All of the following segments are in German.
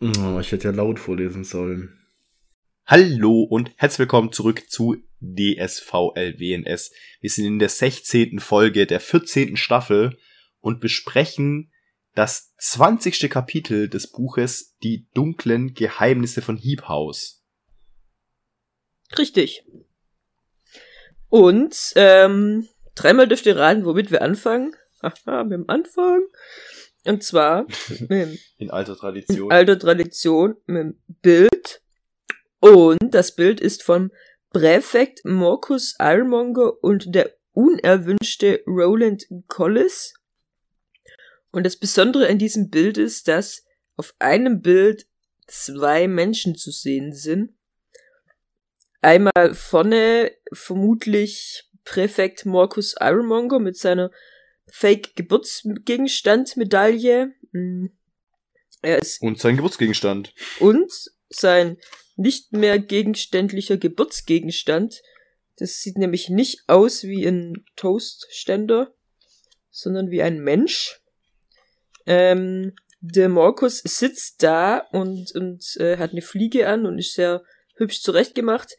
Oh, ich hätte ja laut vorlesen sollen. Hallo und herzlich willkommen zurück zu DSVLWNS. Wir sind in der 16. Folge der 14. Staffel und besprechen das 20. Kapitel des Buches Die dunklen Geheimnisse von Heap House. Richtig. Und ähm, dreimal dürft ihr raten, womit wir anfangen. Haha, mit dem Anfang. Und zwar In alter Tradition. in alter Tradition mit dem Bild. Und das Bild ist von Präfekt Marcus Ironmonger und der unerwünschte Roland Collis. Und das Besondere an diesem Bild ist, dass auf einem Bild zwei Menschen zu sehen sind. Einmal vorne vermutlich Präfekt Marcus Ironmonger mit seiner Fake-Geburtsgegenstand-Medaille. Mm. Er ist Und sein Geburtsgegenstand. und sein nicht mehr gegenständlicher Geburtsgegenstand. Das sieht nämlich nicht aus wie ein Toastständer, sondern wie ein Mensch. Ähm, der Markus sitzt da und, und äh, hat eine Fliege an und ist sehr hübsch zurechtgemacht.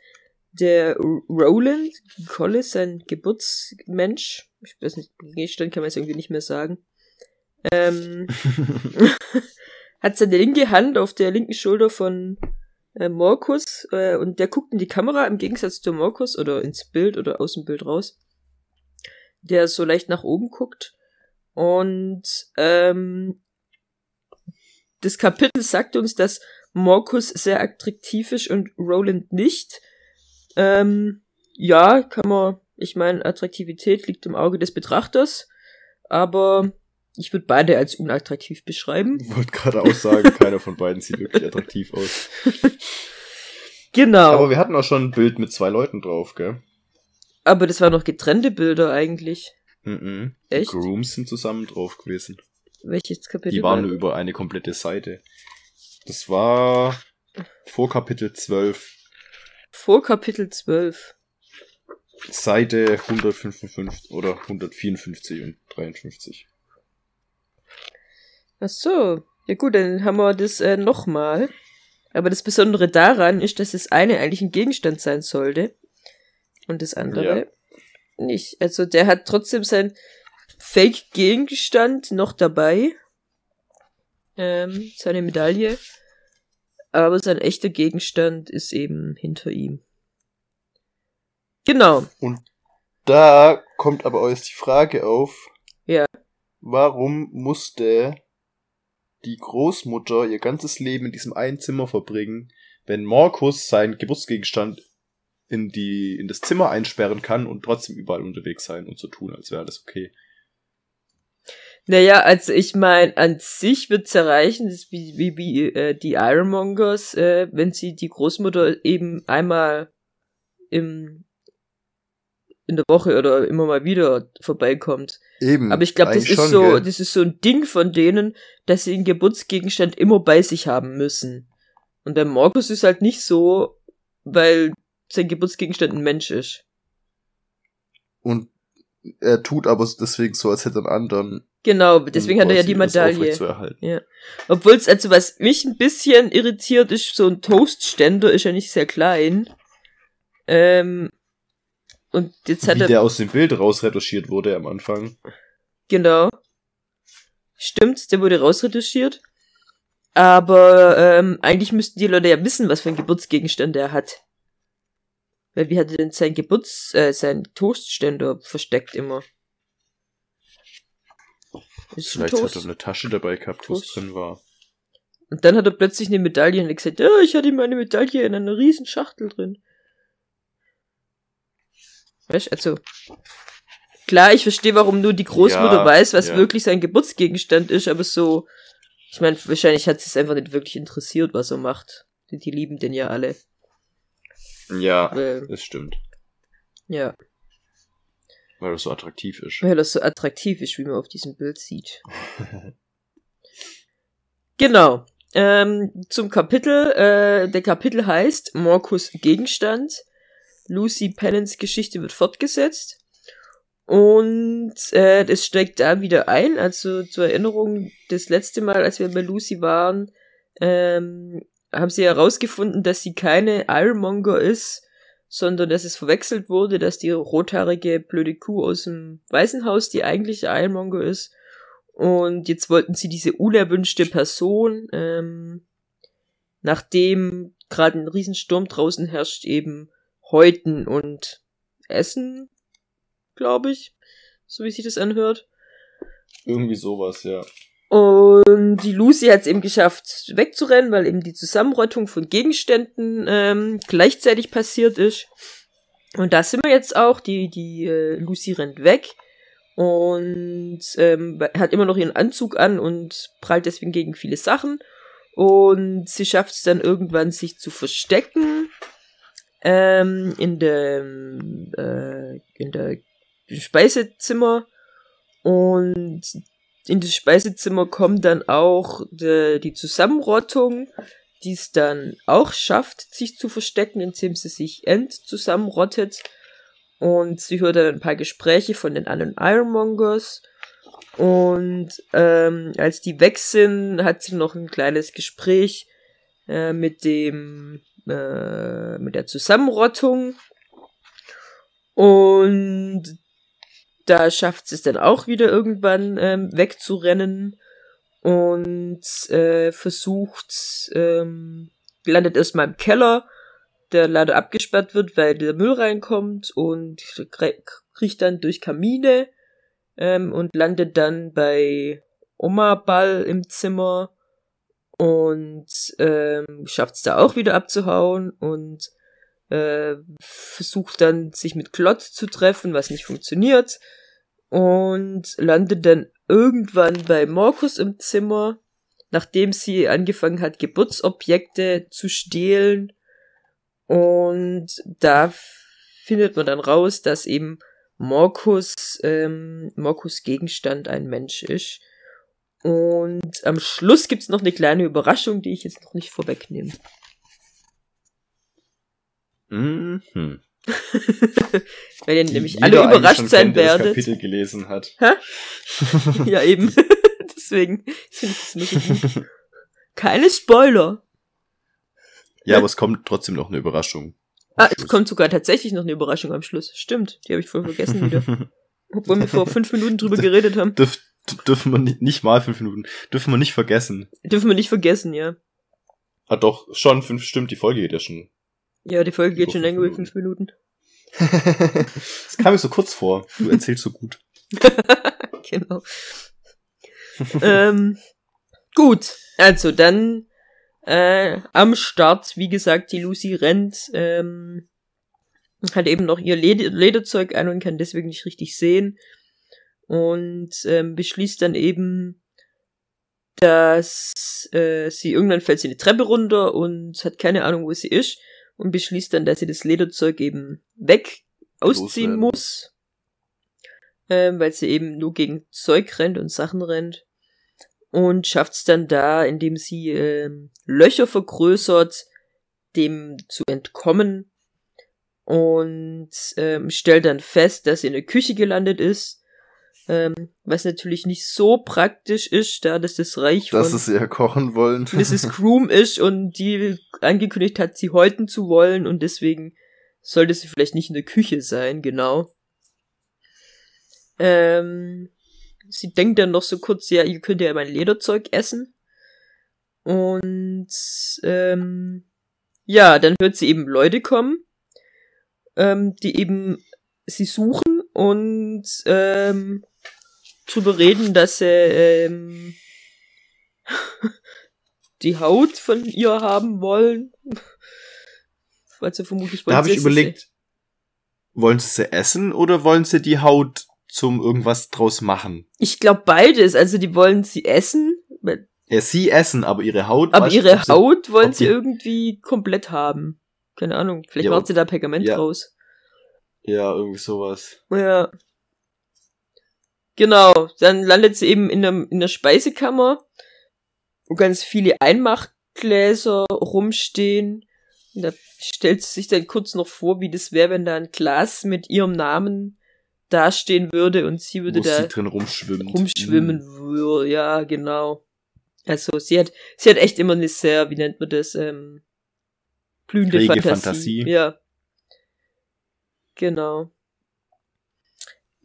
Der Roland Collis, sein Geburtsmensch, ich weiß nicht, Gegenstand kann man jetzt irgendwie nicht mehr sagen, ähm, hat seine linke Hand auf der linken Schulter von äh, Markus äh, und der guckt in die Kamera im Gegensatz zu Markus oder ins Bild oder aus dem Bild raus, der so leicht nach oben guckt. Und ähm, das Kapitel sagt uns, dass Markus sehr attraktiv ist und Roland nicht. Ähm, ja, kann man, ich meine, Attraktivität liegt im Auge des Betrachters, aber ich würde beide als unattraktiv beschreiben. Ich wollte gerade auch sagen, keiner von beiden sieht wirklich attraktiv aus. Genau. Aber wir hatten auch schon ein Bild mit zwei Leuten drauf, gell? Aber das waren noch getrennte Bilder eigentlich. Mhm. Echt? Die Grooms sind zusammen drauf gewesen. Welches Kapitel? Die waren nur über eine komplette Seite. Das war vor Kapitel 12, Vor Kapitel 12. Seite 155 oder 154 und 53. Ach so. Ja gut, dann haben wir das äh, nochmal. Aber das Besondere daran ist, dass das eine eigentlich ein Gegenstand sein sollte. Und das andere nicht. Also der hat trotzdem sein Fake-Gegenstand noch dabei. Ähm, seine Medaille. Aber sein echter Gegenstand ist eben hinter ihm. Genau. Da kommt aber auch jetzt die Frage auf. Ja. Warum musste die Großmutter ihr ganzes Leben in diesem einen Zimmer verbringen, wenn Markus seinen Geburtsgegenstand in die, in das Zimmer einsperren kann und trotzdem überall unterwegs sein und so tun, als wäre alles okay. Naja, also ich meine, an sich wird's erreichen, das ist wie, wie, wie äh, die Ironmongers, äh, wenn sie die Großmutter eben einmal im in der Woche oder immer mal wieder vorbeikommt. Eben. Aber ich glaube, das ist schon, so, gell? das ist so ein Ding von denen, dass sie einen Geburtsgegenstand immer bei sich haben müssen. Und der Markus ist halt nicht so, weil sein Geburtsgegenstand ein Mensch ist. Und er tut aber deswegen so, als hätte er einen anderen. Genau, deswegen um hat er ja die Medaille. aufrechtzuerhalten. Obwohl es, also was mich ein bisschen irritiert ist, so ein Toastständer ist ja nicht sehr klein. Ähm, und jetzt hat Wie er, der aus dem Bild rausretuschiert wurde am Anfang. genau. Stimmt, der wurde rausretuschiert. Aber ähm, eigentlich müssten die Leute ja wissen, was für einen Geburtsgegenstand er hat. Weil wie hat er denn sein Geburts, äh, sein Toastständer versteckt immer? Ist Vielleicht hat Toast. er eine Tasche dabei gehabt, wo es drin war. Und dann hat er plötzlich eine Medaille und hat gesagt, ja, ich hatte meine Medaille in einer riesen Schachtel drin. Weißt also, Klar, ich verstehe, warum nur die Großmutter Ja, weiß, was ja. wirklich sein Geburtsgegenstand ist, aber so, ich meine, wahrscheinlich hat es einfach nicht wirklich interessiert, was er macht. Die, die lieben den ja alle. Ja, Weil, das stimmt. ja, Weil das so attraktiv ist. weil das so attraktiv ist, wie man auf diesem Bild sieht. Genau. Ähm, zum Kapitel. Äh, der Kapitel heißt Morkus Gegenstand. Lucy Pennants Geschichte wird fortgesetzt. Und äh, das steigt da wieder ein. Also zur Erinnerung, das letzte Mal, als wir bei Lucy waren, ähm, haben sie herausgefunden, dass sie keine Ironmonger ist, sondern dass es verwechselt wurde, dass die rothaarige blöde Kuh aus dem Waisenhaus die eigentliche Ironmonger ist. Und jetzt wollten sie diese unerwünschte Person, ähm, nachdem gerade ein Riesensturm draußen herrscht, eben häuten und essen, glaube ich, so wie sich das anhört. Irgendwie sowas, ja. Und die Lucy hat es eben geschafft, wegzurennen, weil eben die Zusammenrottung von Gegenständen ähm, gleichzeitig passiert ist. Und da sind wir jetzt auch. Die, die äh, Lucy rennt weg und ähm, hat immer noch ihren Anzug an und prallt deswegen gegen viele Sachen. Und sie schafft es dann irgendwann, sich zu verstecken ähm, in dem äh, in der Speisezimmer. Und in das Speisezimmer kommt dann auch de, die Zusammenrottung, die es dann auch schafft, sich zu verstecken, indem sie sich entzusammenrottet. Und sie hört dann ein paar Gespräche von den anderen Ironmongers. Und ähm, als die weg sind, hat sie noch ein kleines Gespräch äh, mit dem äh, mit der Zusammenrottung. Und da schafft es dann auch wieder irgendwann ähm, wegzurennen und äh, versucht, ähm, landet erstmal im Keller, der leider abgesperrt wird, weil der Müll reinkommt und krie- kriecht dann durch Kamine ähm, und landet dann bei Oma Ball im Zimmer und ähm, schafft es da auch wieder abzuhauen und äh, versucht dann sich mit Klotz zu treffen, was nicht funktioniert und landet dann irgendwann bei Markus im Zimmer, nachdem sie angefangen hat, Geburtsobjekte zu stehlen. Und da findet man dann raus, dass eben Markus, ähm, Markus Gegenstand ein Mensch ist. Und am Schluss gibt's noch eine kleine Überraschung, die ich jetzt noch nicht vorwegnehme. Mhm. Weil ihr nämlich Jeder alle überrascht sein kennt, der Das werdet. Kapitel gelesen hat. Hä? ja, eben. Deswegen finde ich das so gut. Keine Spoiler. Ja, aber es kommt trotzdem noch eine Überraschung. Ah, es kommt sogar tatsächlich noch eine Überraschung am Schluss. Stimmt, die habe ich voll vergessen wieder. Obwohl wir vor fünf Minuten drüber geredet haben. Dürf, dürfen wir nicht, nicht mal fünf Minuten. Dürfen wir nicht vergessen. Dürfen wir nicht vergessen, ja. Ah, doch, schon fünf, stimmt, die Folge geht ja schon. Ja, die Folge geht schon länger wie fünf Minuten. Das kam mir so kurz vor. Du erzählst so gut. genau. ähm, gut, also dann äh, am Start, wie gesagt, die Lucy rennt, ähm, hat eben noch ihr Leder Lederzeug an und kann deswegen nicht richtig sehen und ähm, beschließt dann eben, dass äh, sie irgendwann fällt sie eine Treppe runter und hat keine Ahnung, wo sie ist und beschließt dann, dass sie das Lederzeug eben weg ausziehen Loswerden. muss, ähm, weil sie eben nur gegen Zeug rennt und Sachen rennt und schafft es dann da, indem sie ähm, Löcher vergrößert, dem zu entkommen und ähm, stellt dann fest, dass sie in der Küche gelandet ist, ähm, was natürlich nicht so praktisch ist, da das das Reich Dass von es ja kochen wollen. Mrs. Groom ist und die angekündigt hat, sie häuten zu wollen und deswegen sollte sie vielleicht nicht in der Küche sein, genau. Ähm, sie denkt dann noch so kurz, ja, ihr könnt ja mein Lederzeug essen. Und ähm, ja, dann hört sie eben Leute kommen, ähm, die eben sie suchen und ähm, drüber reden, dass sie ähm, die Haut von ihr haben wollen. Weil sie vermutlich Da habe sie ich überlegt, wollen sie sie essen oder wollen sie die Haut zum irgendwas draus machen? Ich glaube beides. Also die wollen sie essen, Ja, sie essen, aber ihre Haut. aber weißt ihre ob sie- Haut wollen sie irgendwie komplett haben. Keine Ahnung. Vielleicht Ja, macht sie da Pergament ja. draus. Ja, irgendwie sowas. Ja. Genau, dann landet sie eben in der, in der Speisekammer, wo ganz viele Einmachgläser rumstehen. Und da stellt sie sich dann kurz noch vor, wie das wäre, wenn da ein Glas mit ihrem Namen dastehen würde und sie würde Wo da sie drin rumschwimmt. rumschwimmen Hm. würde. Ja, genau. Also sie hat, sie hat echt immer eine sehr, wie nennt man das, ähm, blühende Fantasie. Fantasie. Ja. Genau.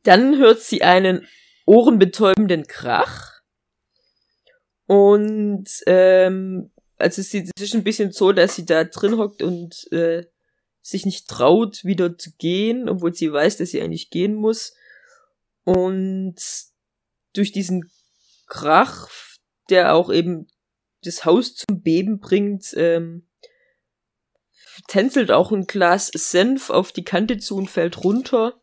Dann hört sie einen ohrenbetäubenden Krach. Und ähm, also sie es ist ein bisschen so, dass sie da drin hockt und äh, sich nicht traut, wieder zu gehen, obwohl sie weiß, dass sie eigentlich gehen muss. Und durch diesen Krach, der auch eben das Haus zum Beben bringt, ähm, tänzelt auch ein Glas Senf auf die Kante zu und fällt runter.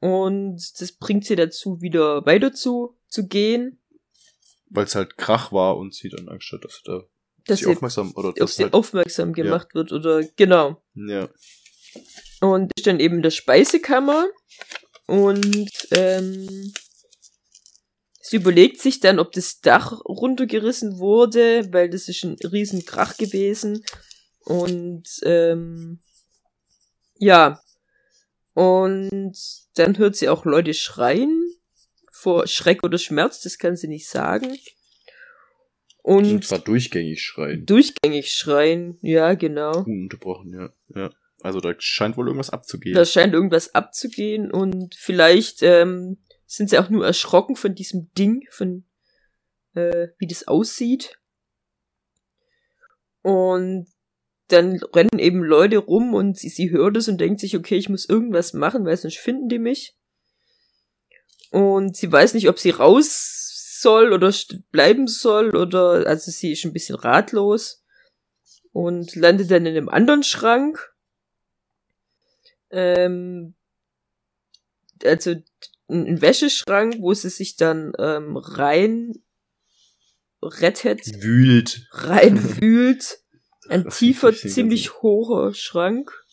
Und das bringt sie dazu, wieder weiter zu, zu gehen. Weil es halt Krach war und sie dann Angst hat, dass da Dass sie aufmerksam oder dass sie halt, aufmerksam gemacht wird oder genau. ja. Und ist dann eben in der Speisekammer und ähm, sie überlegt sich dann, ob das Dach runtergerissen wurde, weil das ist ein riesen Krach gewesen. Und ähm, ja. Und dann hört sie auch Leute schreien vor Schreck oder Schmerz, das kann sie nicht sagen. Und Und zwar durchgängig schreien. durchgängig schreien, ja, genau. Ununterbrochen, ja. ja. Also da scheint wohl irgendwas abzugehen. Da scheint irgendwas abzugehen und vielleicht ähm, sind sie auch nur erschrocken von diesem Ding, von äh, wie das aussieht. Und dann rennen eben Leute rum und sie, sie hört es und denkt sich, okay, ich muss irgendwas machen, weil sonst finden die mich. Und sie weiß nicht, ob sie raus soll oder bleiben soll oder, also sie ist ein bisschen ratlos und landet dann in einem anderen Schrank. Ähm, also ein Wäscheschrank, wo sie sich dann ähm, rein rettet, Wühlt. reinwühlt. Ein Ach, tiefer, ziemlich hoher Schrank.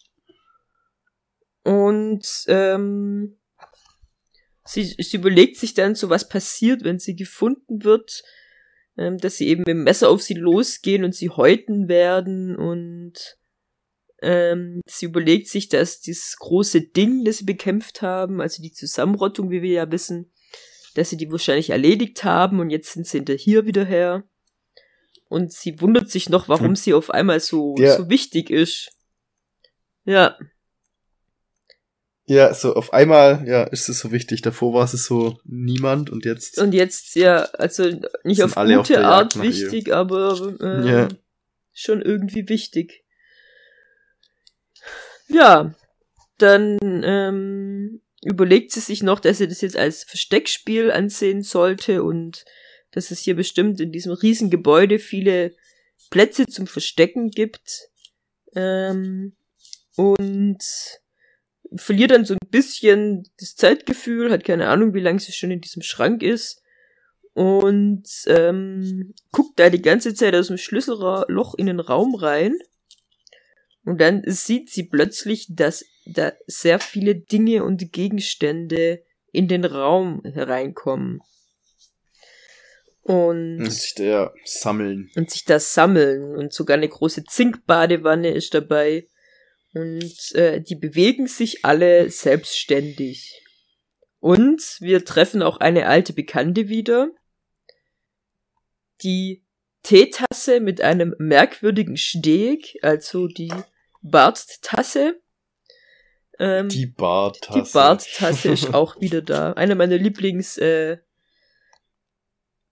Und ähm, sie, sie überlegt sich dann so, was passiert, wenn sie gefunden wird, ähm, dass sie eben mit dem Messer auf sie losgehen und sie häuten werden und ähm, sie überlegt sich, dass dieses große Ding, das sie bekämpft haben, also die Zusammenrottung, wie wir ja wissen, dass sie die wahrscheinlich erledigt haben und jetzt sind sie hinter hier wieder her. Und sie wundert sich noch, warum Hm. sie auf einmal so, Ja. so wichtig ist. Ja, Ja, so auf einmal, ja, ist es so wichtig. Davor war es so niemand und jetzt. und jetzt, ja, also nicht auf auf gute Jagd Art nach ihr. wichtig, aber äh, Ja. schon irgendwie wichtig. Ja, dann ähm, überlegt sie sich noch, dass sie das jetzt als Versteckspiel ansehen sollte und dass es hier bestimmt in diesem riesen Gebäude viele Plätze zum Verstecken gibt. Ähm, und verliert dann so ein bisschen das Zeitgefühl, hat keine Ahnung, wie lange sie schon in diesem Schrank ist. Und ähm, guckt da die ganze Zeit aus dem Schlüsselloch in den Raum rein. Und dann sieht sie plötzlich, dass da sehr viele Dinge und Gegenstände in den Raum hereinkommen. Und, Und sich da sammeln. und sich da sammeln. Und sogar eine große Zinkbadewanne ist dabei. Und äh, die bewegen sich alle selbstständig. Und wir treffen auch eine alte Bekannte wieder. Die Teetasse mit einem merkwürdigen Steg, also die Barttasse. Ähm, Die Barttasse. die Barttasse ist auch wieder da. Eine meiner Lieblings äh,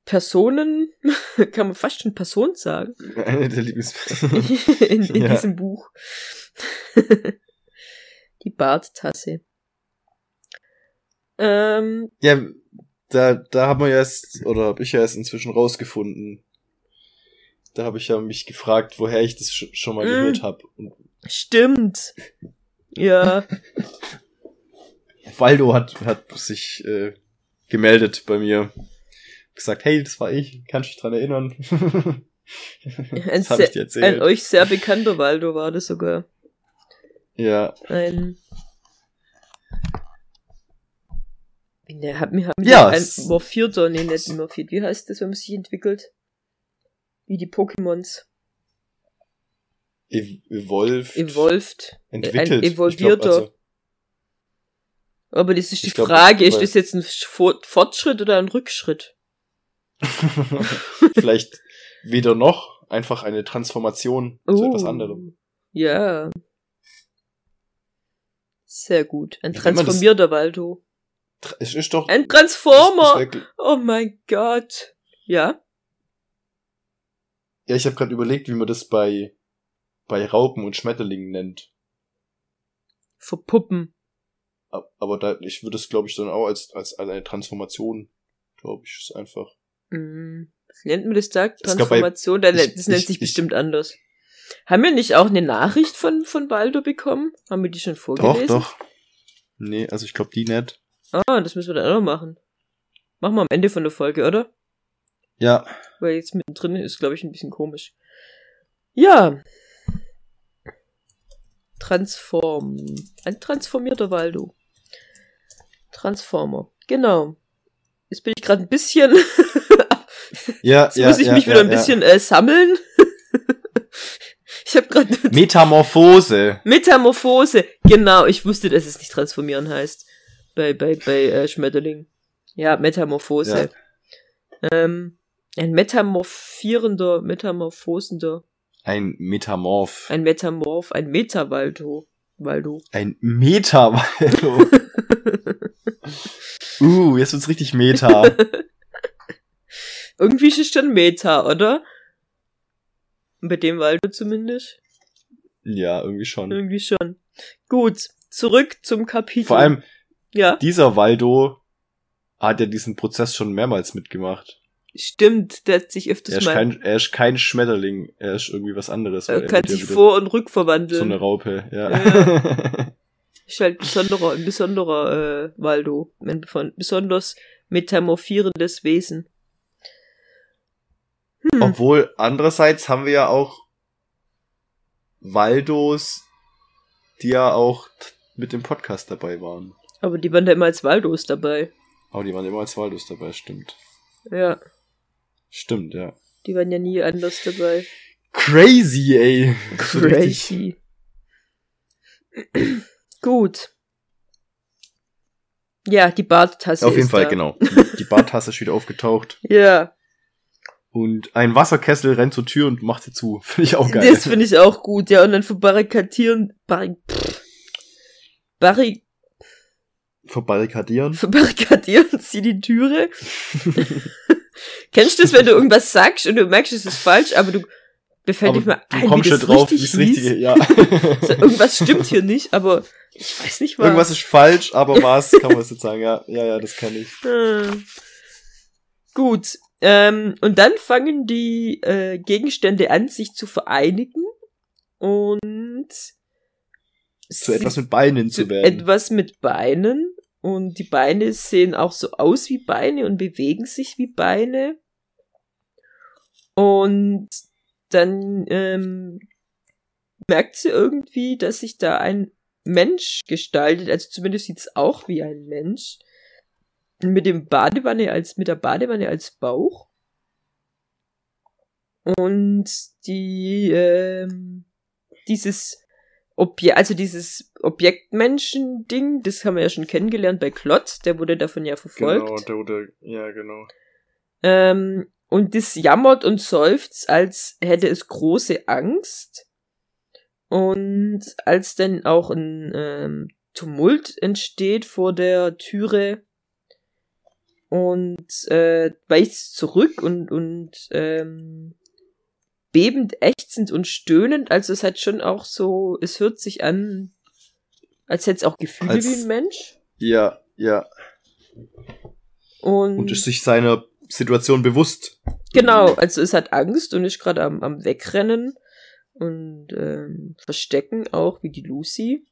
Personen, kann man fast schon Person sagen, Eine der Lieblings... in, in Ja. diesem Buch. die Barttasse. Ähm, Ja, da, da haben wir ja erst, oder habe ich ja erst inzwischen rausgefunden. Da habe ich ja mich gefragt, woher ich das sch- schon mal Mm. gehört habe. Stimmt. Ja. Waldo hat, hat sich äh, gemeldet bei mir. Gesagt, hey, das war ich, kannst dich dran erinnern? Ein, das hab ich dir erzählt. ein euch sehr bekannter Waldo war das sogar. Ja, Ein. Ne, hat mir, hat mir Ja, ein morphierter, nee, nicht morphiert. Wie heißt das, wenn man sich entwickelt? Wie die Pokémons. ev evolved, Evolved. entwickelt. ein evolvierter. glaub, also, Aber das ist die glaub, Frage, ist das jetzt ein Fort- Fortschritt oder ein Rückschritt? vielleicht weder noch, einfach eine Transformation zu etwas Oh. anderem. Ja. Sehr gut. Ein transformierter Waldo. Es ist doch... Ein Transformer! wär- Oh mein Gott. Ja? ja, ich habe gerade überlegt, wie man das bei, bei Raupen und Schmetterlingen nennt. Verpuppen. Aber da, ich würde es, glaube ich, dann auch als, als, als eine Transformation, glaube ich, ist einfach. Hm. Wie nennt man das da? Bei- Transformation? Da- ich- das nennt ich- sich ich- bestimmt anders. Haben wir nicht auch eine Nachricht von, von Waldo bekommen? Haben wir die schon Doch, vorgelesen? doch. Nee, also ich glaube die nicht. Ah, das müssen wir dann auch noch machen. Machen wir am Ende von der Folge, oder? Ja. Weil jetzt mittendrin ist, glaube ich, ein bisschen komisch. Ja. Transform. Ein transformierter Waldo. Transformer. Genau. Jetzt bin ich gerade ein bisschen. Ja, Jetzt ja, muss ich ja, mich ja, wieder ein bisschen äh, sammeln. ich habe gerade Metamorphose. Metamorphose. Genau, ich wusste, dass es nicht transformieren heißt. Bei, bei, bei äh, Schmetterling. Ja, Metamorphose. Ähm, ein metamorphierender, metamorphosender, Ein Metamorph. ein Metamorph, ein Meta-Waldo. Waldo. Ein Meta. uh, jetzt wird's richtig Meta. Irgendwie ist es schon Meta, oder? Bei dem Waldo zumindest. ja, irgendwie schon. Irgendwie schon. Gut, zurück zum Kapitel. Vor allem, Ja, dieser Waldo hat ja diesen Prozess schon mehrmals mitgemacht. stimmt, der hat sich öfters Er ist, mal. kein, er ist kein Schmetterling, er ist irgendwie was anderes. er kann ja sich vor- und So eine rückverwandeln. Raupe, ja. Ja. Ist halt ein besonderer, ein besonderer äh, Waldo. Ein besonders metamorphierendes Wesen. Hm. Obwohl, andererseits haben wir ja auch Waldos, die ja auch mit dem Podcast dabei waren. Aber die waren da immer als Waldos dabei. Aber die waren immer als Waldos dabei, stimmt. Ja, Stimmt, ja. die waren ja nie anders dabei. Crazy, ey. Crazy. Gut. Ja, die Barttasse Auf jeden Fall, da. genau. Die- Die Badtasse ist wieder aufgetaucht. Ja, Und ein Wasserkessel rennt zur Tür und macht sie zu. Finde ich auch geil. das finde ich auch gut. Ja, und dann verbarrikadieren, barri, pff, barri, Verbarrikadieren. verbarrikadieren sie die Türe. Kennst du das, wenn du irgendwas sagst und du merkst, es ist falsch, aber du da fällt Aber nicht mal du ein, kommst wie schon das drauf, wie richtig es richtige, ja. So, irgendwas stimmt hier nicht, aber ich weiß nicht was. Irgendwas ist falsch, aber was kann man jetzt sagen? Ja, ja, ja, das kann ich. Hm. Gut. Ähm, und dann fangen die äh, Gegenstände an, sich zu vereinigen und Zu etwas mit Beinen zu zu werden. etwas mit Beinen. Und die Beine sehen auch so aus wie Beine und bewegen sich wie Beine. Und dann ähm, merkt sie irgendwie, dass sich da ein Mensch gestaltet. Also zumindest sieht's auch wie ein Mensch. Mit dem Badewanne als, mit der Badewanne als Bauch. Und die, ähm, dieses Objekt, also dieses Objektmenschen-Ding, das haben wir ja schon kennengelernt bei Klotz, der wurde davon ja verfolgt. der wurde, ja, genau. Ähm, und das jammert und seufzt, als hätte es große Angst. Und als dann auch ein ähm, Tumult entsteht vor der Türe und äh, weicht zurück und, und ähm, bebend, ächzend und stöhnend. Also es hat schon auch so, es hört sich an, als hätte es auch Gefühle Als- wie ein Mensch. Ja, ja. Und, Und ist sich seiner Situation bewusst. Genau, also es hat Angst und ist gerade am, am Wegrennen und ähm, Verstecken auch, wie die Lucy.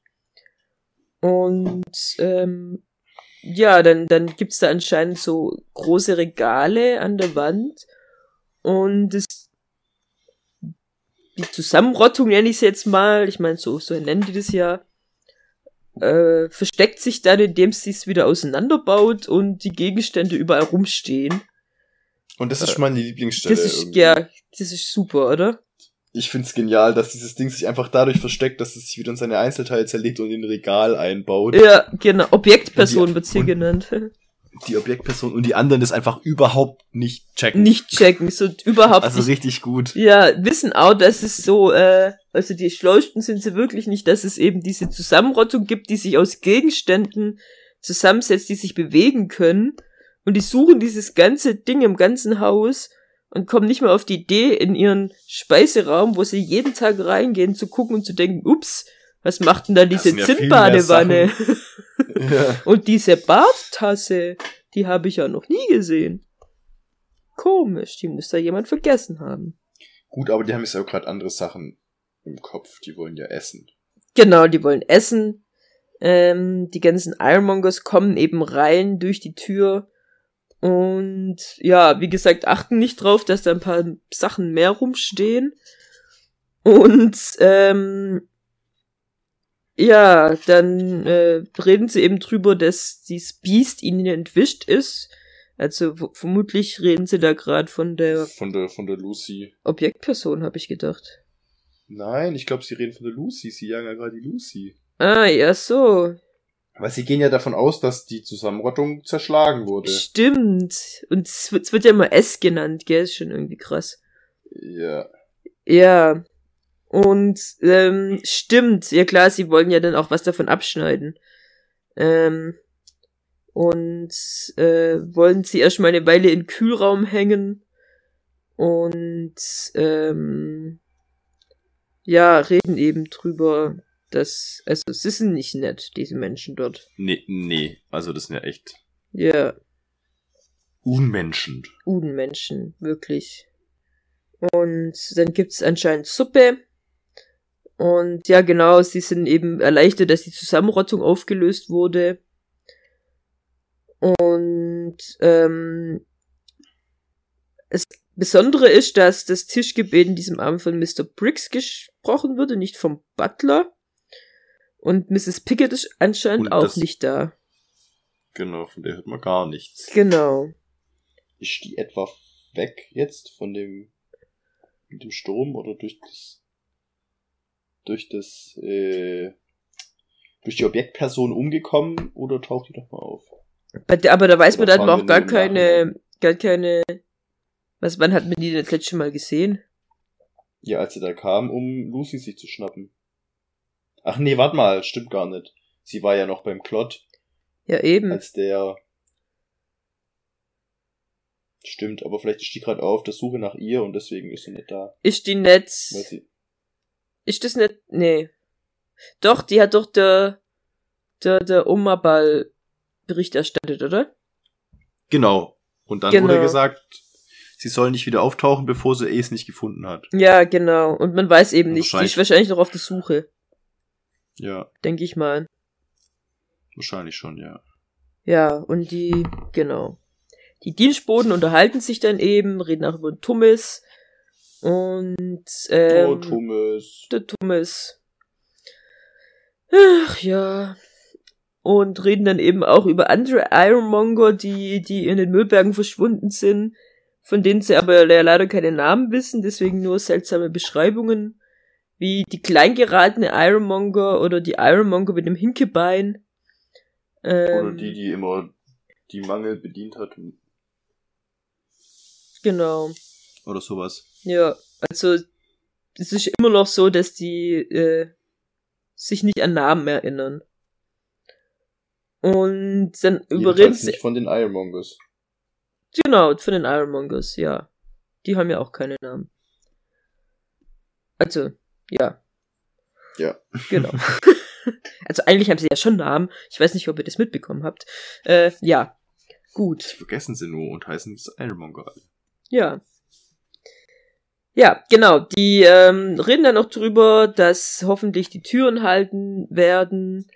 Und ähm, ja, dann, dann gibt's da anscheinend so große Regale an der Wand. Und das, die Zusammenrottung nenne ich es jetzt mal, ich meine, so, so nennen die das ja, äh, versteckt sich dann, indem sie es wieder auseinanderbaut und die Gegenstände überall rumstehen. Und das ist schon meine Lieblingsstelle. Das ist, irgendwie. ja, das ist super, oder? Ich find's genial, dass dieses Ding sich einfach dadurch versteckt, dass es sich wieder in seine Einzelteile zerlegt und in ein Regal einbaut. Ja, genau. Objektperson wird's hier genannt. Die Objektperson und die anderen das einfach überhaupt nicht checken. Nicht checken, so überhaupt Also nicht. richtig gut. Ja, wissen auch, dass es so, äh, also die Schleuchten sind sie wirklich nicht, dass es eben diese Zusammenrottung gibt, die sich aus Gegenständen zusammensetzt, die sich bewegen können. Und die suchen dieses ganze Ding im ganzen Haus und kommen nicht mehr auf die Idee, in ihren Speiseraum, wo sie jeden Tag reingehen, zu gucken und zu denken, ups, was macht denn da diese ja Zinnbadewanne? Ja. Und diese Barttasse, die habe ich ja noch nie gesehen. Komisch, die muss da jemand vergessen haben. Gut, aber die haben jetzt ja auch gerade andere Sachen im Kopf. Die wollen ja essen. Genau, die wollen essen. Ähm, die ganzen Ironmongers kommen eben rein durch die Tür. Und ja, wie gesagt, achten nicht drauf, dass da ein paar Sachen mehr rumstehen. Und ähm, ja, dann äh, reden sie eben drüber, dass dieses Biest ihnen entwischt ist. Also vermutlich reden sie da gerade von der Von der, von der Lucy. Objektperson, habe ich gedacht. Nein, ich glaube, sie reden von der Lucy. Sie jagen ja gerade die Lucy. Ah, ja, so. Weil sie gehen ja davon aus, dass die Zusammenrottung zerschlagen wurde. Stimmt. Und es wird, ja immer S genannt, gell? Ist schon irgendwie krass. Ja. Ja. Und ähm, stimmt, ja klar, sie wollen ja dann auch was davon abschneiden. Ähm, und äh, wollen sie erstmal eine Weile in den Kühlraum hängen. Und ähm, ja, reden eben drüber, dass, also sie sind nicht nett, diese Menschen dort. Nee, nee, also das sind ja echt Ja. Unmenschen. Udenmenschen, wirklich. Und dann gibt's anscheinend Suppe. Und ja, genau, sie sind eben erleichtert, dass die Zusammenrottung aufgelöst wurde. Und ähm, das Besondere ist, dass das Tischgebet in diesem Abend von Mr. Briggs gesprochen wurde, nicht vom Butler. Und Mrs. Pickett ist anscheinend Und auch nicht da. Genau, von der hört man gar nichts. Genau. Ist die etwa weg jetzt von dem, mit dem Sturm oder durch das, durch das, äh, durch die Objektperson umgekommen oder taucht die doch mal auf? Der, aber da weiß man Oder dann fahren auch gar keine, gar keine, was, wann hat man die denn das letzte Mal gesehen? Ja, als sie da kam, um Lucy sich zu schnappen. Ach nee, warte mal, stimmt gar nicht. Sie war ja noch beim Klott, Ja, eben. als der. Stimmt, aber vielleicht ist die gerade auf der Suche nach ihr und deswegen ist sie nicht da. Ist die Weil sie, ist das nicht, nee. Doch, die hat doch der, der, der Oma-Ball Bericht erstattet, oder? Genau. Und dann Genau. wurde gesagt, sie soll nicht wieder auftauchen, bevor sie es nicht gefunden hat. Ja, genau. Und man weiß eben nicht, die Wahrscheinlich- ist wahrscheinlich noch auf der Suche, Ja, denke ich mal. wahrscheinlich schon, ja. Ja, und die, genau. Die Dienstboten unterhalten sich dann eben, reden auch über den Tummis. Und, ähm, oh, Thomas. der Thomas. Ach ja. Und reden dann eben auch über andere Ironmonger, die, die in den Müllbergen verschwunden sind, von denen sie aber le- leider keine Namen wissen, deswegen nur seltsame Beschreibungen, wie die kleingeratene Ironmonger oder die Ironmonger mit dem Hinkebein. Ähm, Oder die, die immer die Mangel bedient hat. Genau. Oder sowas. Ja, also es ist immer noch so, dass die äh, sich nicht an Namen erinnern. Und dann überreden Jedenfalls sie. nicht von den Ironmongers. Genau, von den Ironmongers, ja. Die haben ja auch keine Namen. Also, ja. Ja. Genau. also eigentlich haben sie ja schon Namen. Ich weiß nicht, ob ihr das mitbekommen habt. Äh, ja. Gut. Vergessen sie nur und heißen es Ironmonger. Ja. Ja, genau. Die ähm, reden dann noch drüber, dass hoffentlich die Türen halten werden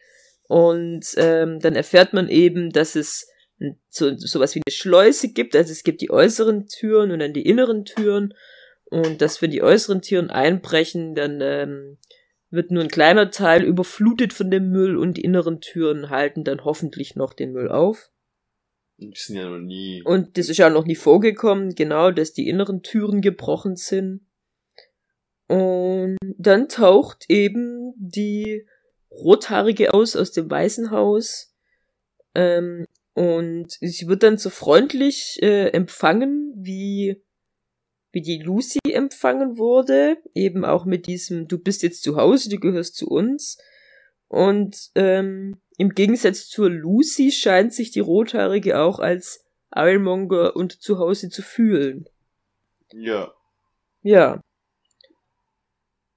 Und ähm, dann erfährt man eben, dass es so sowas wie eine Schleuse gibt. Also es gibt die äußeren Türen und dann die inneren Türen. Und dass wenn die äußeren Türen einbrechen, dann ähm, wird nur ein kleiner Teil überflutet von dem Müll und die inneren Türen halten dann hoffentlich noch den Müll auf. Die sind ja noch nie. Und das ist ja noch nie vorgekommen, genau, dass die inneren Türen gebrochen sind. Und dann taucht eben die Rothaarige aus aus dem Waisenhaus. Ähm, und sie wird dann so freundlich äh, empfangen, wie wie die Lucy empfangen wurde, eben auch mit diesem, du bist jetzt zu Hause, du gehörst zu uns. Und ähm, im Gegensatz zur Lucy scheint sich die Rothaarige auch als Ironmonger und zu Hause zu fühlen. Ja. Ja.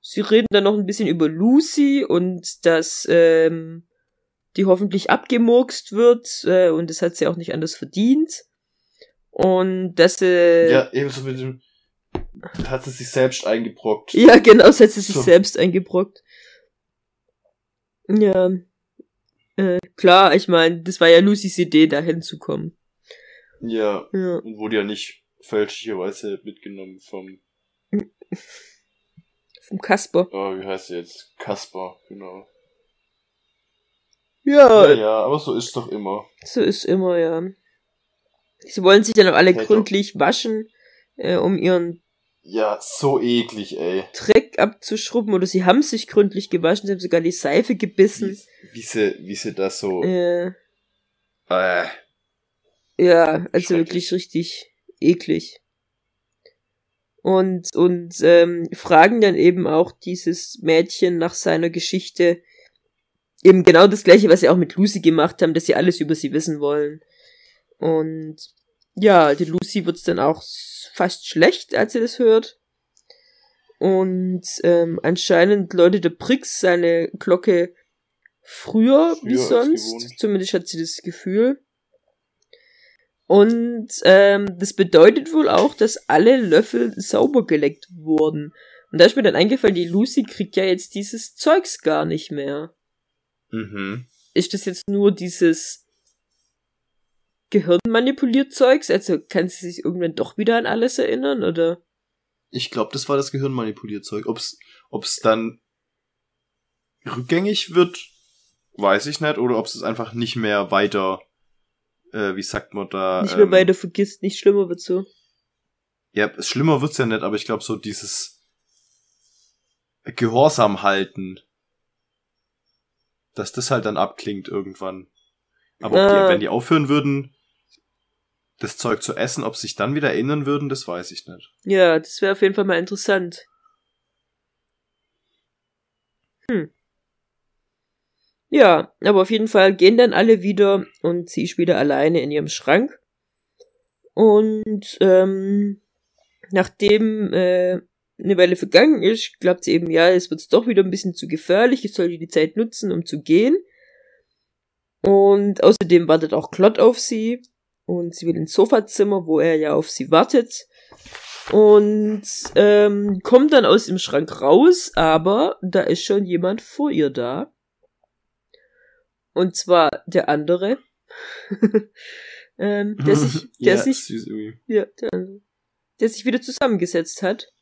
Sie reden dann noch ein bisschen über Lucy und dass ähm, die hoffentlich abgemurkst wird äh, und das hat sie auch nicht anders verdient. Und dass sie. Ja, ebenso mit dem hat sie sich selbst eingebrockt. Ja, genau, das hat sie sich so. selbst eingebrockt. Ja. Äh, klar, ich meine, das war ja Lucys Idee, da hinzukommen. Ja, ja. Und wurde ja nicht fälschlicherweise mitgenommen vom. vom Kasper. Oh, wie heißt er jetzt? Kasper, genau. Ja. Ja, ja, aber so ist doch immer. So ist immer, ja. Sie wollen sich dann auch alle gründlich waschen, äh, um ihren ja, so eklig, ey. Dreck abzuschrubben oder sie haben sich gründlich gewaschen, sie haben sogar die Seife gebissen. Wie, wie sie, wie sie das so. Äh, äh. Ja, also wirklich richtig eklig. Und, und ähm, fragen dann eben auch dieses Mädchen nach seiner Geschichte. Eben genau das gleiche, was sie auch mit Lucy gemacht haben, dass sie alles über sie wissen wollen. Und ja, die Lucy wird's dann auch fast schlecht, als sie das hört. Und ähm, anscheinend läutet der Brix seine Glocke früher, früher wie sonst. Zumindest hat sie das Gefühl. Und ähm, das bedeutet wohl auch, dass alle Löffel sauber geleckt wurden. Und da ist mir dann eingefallen, die Lucy kriegt ja jetzt dieses Zeugs gar nicht mehr. Mhm. Ist das jetzt nur dieses Gehirn manipuliert Zeugs? Also kann sie sich irgendwann doch wieder an alles erinnern, oder? Ich glaube, das war das Gehirn manipuliert Zeug. Ob's, ob's dann rückgängig wird, weiß ich nicht, oder ob es einfach nicht mehr weiter, äh, wie sagt man da? Nicht mehr ähm, weiter vergisst, nicht schlimmer wird so. Ja, schlimmer wird's ja nicht, aber ich glaube so dieses Gehorsam halten, dass das halt dann abklingt irgendwann. Aber ah. die, wenn die aufhören würden, das Zeug zu essen. Ob sie sich dann wieder erinnern würden, das weiß ich nicht. Ja, das wäre auf jeden Fall mal interessant. Hm. Ja, aber auf jeden Fall gehen dann alle wieder und sie ist wieder alleine in ihrem Schrank. Und ähm, nachdem äh, eine Weile vergangen ist, glaubt sie eben, ja, es wird doch wieder ein bisschen zu gefährlich, ich sollte die Zeit nutzen, um zu gehen. Und außerdem wartet auch Klott auf sie und sie will ins Sofazimmer, wo er ja auf sie wartet. Und ähm, kommt dann aus dem Schrank raus, aber da ist schon jemand vor ihr da. Und zwar der andere. ähm, der sich, der ja, sich, ja, der, der sich wieder zusammengesetzt hat.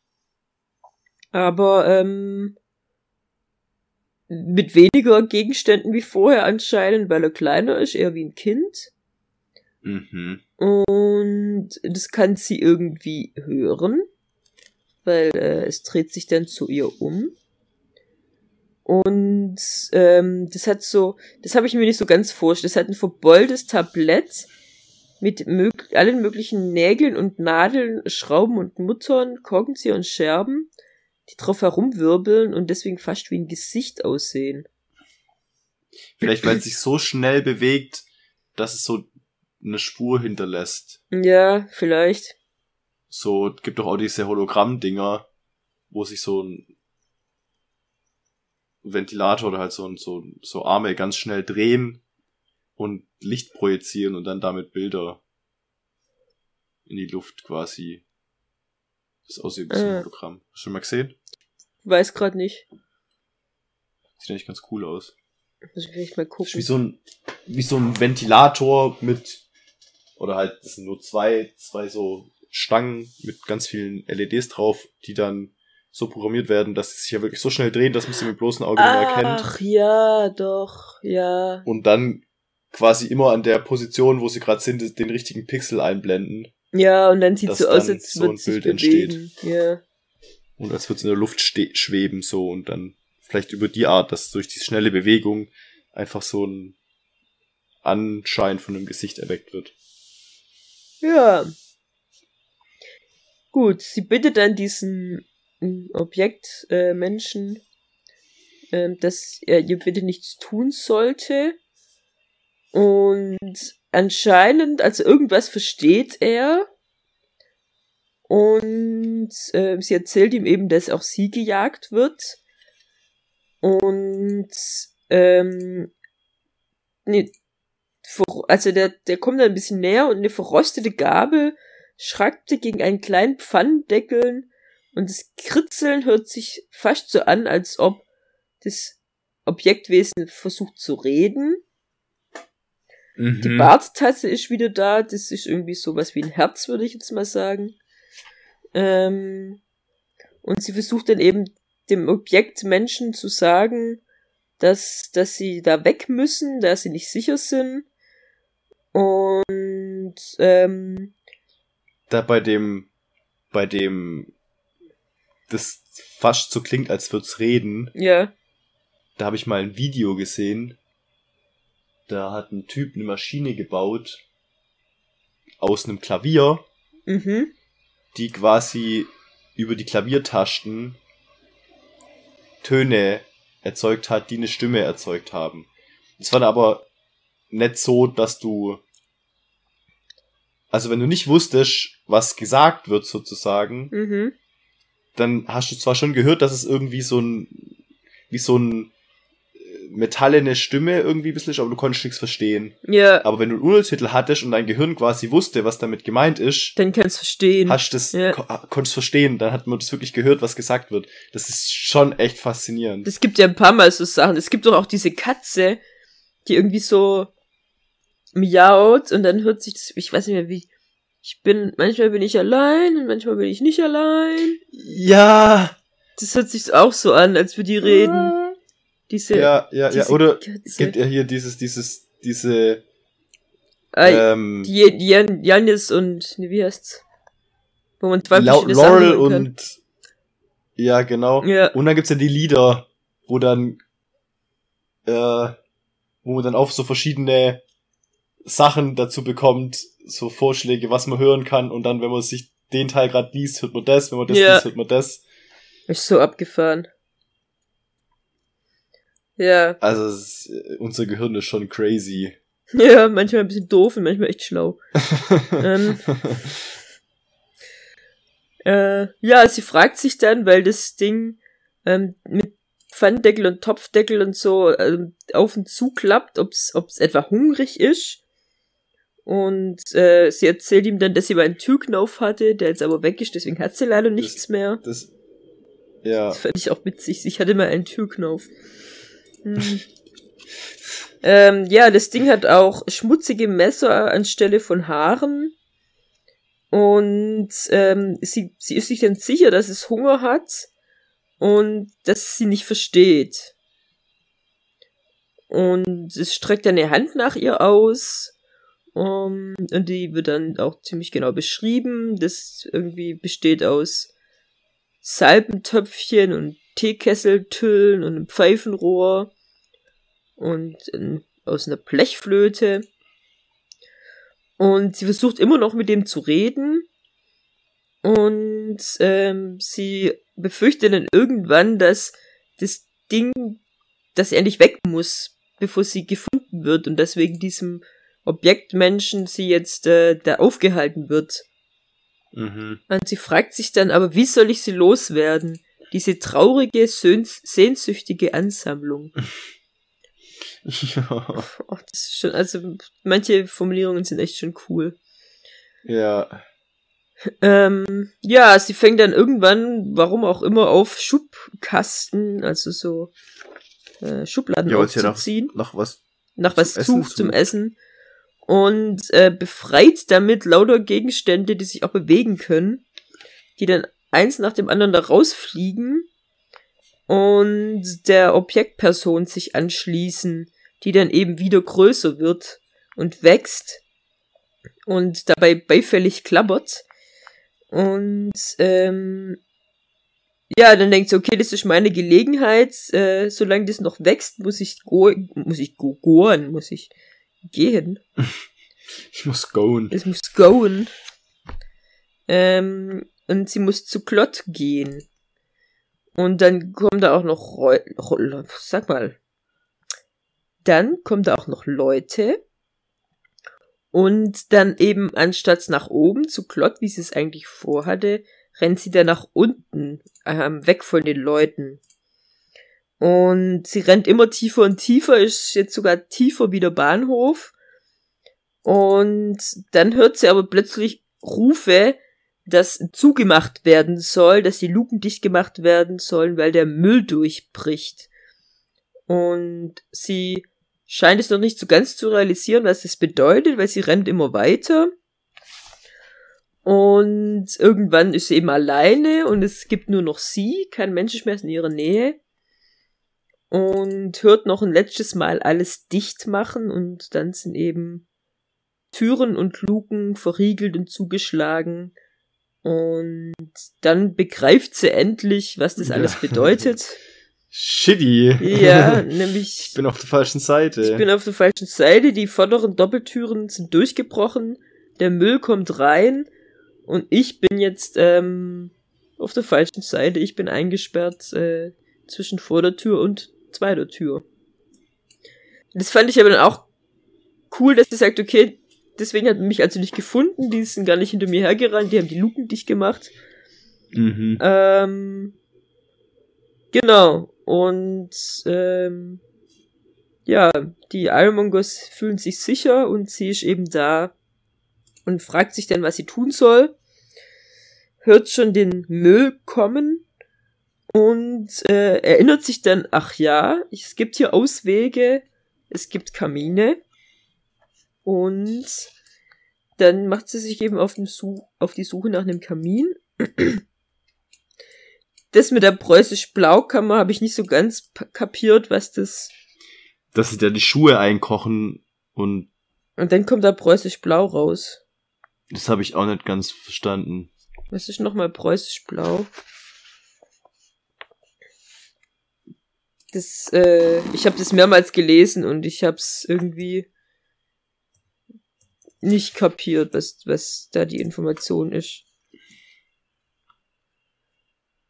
Aber ähm, mit weniger Gegenständen wie vorher anscheinend, weil er kleiner ist, eher wie ein Kind. Mhm. Und das kann sie irgendwie hören, weil äh, es dreht sich dann zu ihr um. Und ähm, das hat so, das habe ich mir nicht so ganz vorgestellt. Das hat ein verbeultes Tablett mit mög allen möglichen Nägeln und Nadeln, Schrauben und Muttern, Korkenzieher und Scherben, die drauf herumwirbeln und deswegen fast wie ein Gesicht aussehen. Vielleicht weil es sich so schnell bewegt, dass es so eine Spur hinterlässt. Ja, vielleicht. So, gibt doch auch diese Hologramm-Dinger, wo sich so ein Ventilator oder halt so, so, so Arme ganz schnell drehen und Licht projizieren und dann damit Bilder in die Luft quasi. Das aussieht ein äh. Hologramm. Hast du schon mal gesehen? Weiß grad nicht. Sieht eigentlich ganz cool aus. Muss ich mal Ist wie gucken. so ein, wie so ein Ventilator mit, oder halt, das sind nur zwei, zwei so Stangen mit ganz vielen LEDs drauf, die dann so programmiert werden, dass sie sich ja wirklich so schnell drehen, dass man sie mit bloßem Auge nicht mehr erkennt. Ach ja, doch, ja. Und dann quasi immer an der Position, wo sie gerade sind, den richtigen Pixel einblenden. Ja, und dann sieht so aus, als so ein Bild entsteht. Ja. Und als würde es in der Luft schweben, so, und dann vielleicht über die Art, dass durch die schnelle Bewegung einfach so ein Anschein von einem Gesicht erweckt wird. Ja. Gut, sie bittet dann diesen mm, Objekt äh, Menschen, ähm, dass er ihr bitte nichts tun sollte. Und anscheinend, also irgendwas versteht er. Und äh, sie erzählt ihm eben, dass auch sie gejagt wird. Und ähm, nee, also der, der kommt dann ein bisschen näher und eine verrostete Gabel schrackte gegen einen kleinen Pfannendeckel und das Kritzeln hört sich fast so an, als ob das Objektwesen versucht zu reden. Mhm. Die Barttasse ist wieder da, das ist irgendwie sowas wie ein Herz, würde ich jetzt mal sagen. Ähm, und sie versucht dann eben dem Objekt Menschen zu sagen, dass, dass sie da weg müssen, da sie nicht sicher sind. Und ähm, da bei dem, bei dem, das fast so klingt, als würd's reden, ja, da habe ich mal ein Video gesehen. Da hat ein Typ eine Maschine gebaut aus einem Klavier, mhm, die quasi über die Klaviertasten Töne erzeugt hat, die eine Stimme erzeugt haben. Es war dann aber nicht so, dass du, also wenn du nicht wusstest, was gesagt wird sozusagen, mhm, dann hast du zwar schon gehört, dass es irgendwie so ein, wie so ein äh, metallene Stimme irgendwie ein bisschen ist, aber du konntest nichts verstehen. ja, Aber wenn du einen Untertitel hattest und dein Gehirn quasi wusste, was damit gemeint ist, dann kannst du verstehen. hast du das, Ja. ko konntest verstehen, dann hat man das wirklich gehört, was gesagt wird. Das ist schon echt faszinierend. Es gibt ja ein paar Mal so Sachen. Es gibt doch auch diese Katze, die irgendwie so miaut und dann hört sich das, ich weiß nicht mehr wie, ich bin, manchmal bin ich allein und manchmal bin ich nicht allein. ja, Das hört sich auch so an, als würde die reden. Diese, ja, ja, ja. Oder Katze. gibt ja hier dieses, dieses, diese, Ah, ähm, die, die Jan, Janis und, nee, wie heißt's? Wo man zwei Sachen Laurel und, ja, genau. Ja, Und dann gibt's ja die Lieder, wo dann, äh, wo man dann auf so verschiedene Sachen dazu bekommt, so Vorschläge, was man hören kann, und dann, wenn man sich den Teil gerade liest, hört man das, wenn man das Ja. liest, hört man das. ist so abgefahren. Ja, Also ist, unser Gehirn ist schon crazy. ja, manchmal ein bisschen doof und manchmal echt schlau. Ähm. Äh, ja, sie fragt sich dann, weil das Ding ähm, mit Pfanndeckel und Topfdeckel und so ähm, auf und zu klappt, ob es etwa hungrig ist. Und äh, sie erzählt ihm dann, dass sie mal einen Türknauf hatte, der jetzt aber weg ist, deswegen hat sie leider nichts mehr. das, ja. Das fand ich auch witzig. Ich hatte mal einen Türknauf. Hm. ähm, ja, das Ding hat auch schmutzige Messer anstelle von Haaren. Und ähm, sie, sie ist sich dann sicher, dass es Hunger hat und dass sie nicht versteht. Und es streckt dann eine Hand nach ihr aus. Um, und die wird dann auch ziemlich genau beschrieben. Das irgendwie besteht aus Salbentöpfchen und Teekesseltüllen und einem Pfeifenrohr und ähm, aus einer Blechflöte. Und sie versucht immer noch mit dem zu reden. Und ähm, sie befürchtet dann irgendwann, dass das Ding, dass er endlich weg muss, bevor sie gefunden wird und deswegen diesem Objektmenschen sie jetzt äh, da aufgehalten wird. Mhm. Und sie fragt sich dann, aber wie soll ich sie loswerden? Diese traurige, sehns sehnsüchtige Ansammlung. Ja. Oh, das ist schon, also manche Formulierungen sind echt schon cool. ja. Ähm, ja, sie fängt dann irgendwann, warum auch immer, auf Schubkasten, also so äh, Schubladen Ja, wollt's ja aufzuziehen. Noch was. nach was zum Essen sucht zum sucht. Essen und äh, befreit damit lauter Gegenstände, die sich auch bewegen können, die dann eins nach dem anderen da rausfliegen und der Objektperson sich anschließen, die dann eben wieder größer wird und wächst und dabei beifällig klappert. Und ähm, ja, dann denkt sie, okay, das ist meine Gelegenheit. Äh, solange das noch wächst, muss ich go muss ich go goen, muss ich gehen. Ich muss goen. Es muss goen. Ähm, und sie muss zu Klott gehen. Und dann kommen da auch noch Reu Ro- sag mal. Dann kommen da auch noch Leute. Und dann eben anstatt nach oben zu Klott, wie sie es eigentlich vorhatte, rennt sie dann nach unten, ähm, weg von den Leuten. Und sie rennt immer tiefer und tiefer, ist jetzt sogar tiefer wie der Bahnhof. Und dann hört sie aber plötzlich Rufe, dass zugemacht werden soll, dass die Luken dicht gemacht werden sollen, weil der Müll durchbricht. Und sie scheint es noch nicht so ganz zu realisieren, was das bedeutet, weil sie rennt immer weiter. Und irgendwann ist sie eben alleine und es gibt nur noch sie, kein Mensch ist mehr in ihrer Nähe. Und hört noch ein letztes Mal alles dicht machen und dann sind eben Türen und Luken verriegelt und zugeschlagen. Und dann begreift sie endlich, was das alles Ja. bedeutet. Shitty. Ja, nämlich Ich bin auf der falschen Seite. ich bin auf der falschen Seite, die vorderen Doppeltüren sind durchgebrochen, der Müll kommt rein und ich bin jetzt ähm, auf der falschen Seite. Ich bin eingesperrt äh, zwischen Vordertür und zweiter Tür. Das fand ich aber dann auch cool, dass sie sagt, okay, deswegen hat man mich also nicht gefunden, die sind gar nicht hinter mir hergerannt, die haben die Luken dicht gemacht. mhm. Ähm, genau. Und ähm, ja, die Ironmongers fühlen sich sicher und sie ist eben da und fragt sich dann, was sie tun soll. Hört schon den Müll kommen und äh, erinnert sich dann, ach ja, es gibt hier Auswege, es gibt Kamine. Und dann macht sie sich eben auf, auf die Suche nach einem Kamin das mit der preußisch-Blaukammer habe ich nicht so ganz kapiert, was das. Dass sie da die Schuhe einkochen und Und dann kommt da preußisch-blau raus. das habe ich auch nicht ganz verstanden. Was ist nochmal preußisch-blau? Das, äh, ich habe das mehrmals gelesen und ich habe es irgendwie nicht kapiert, was, was da die Information ist.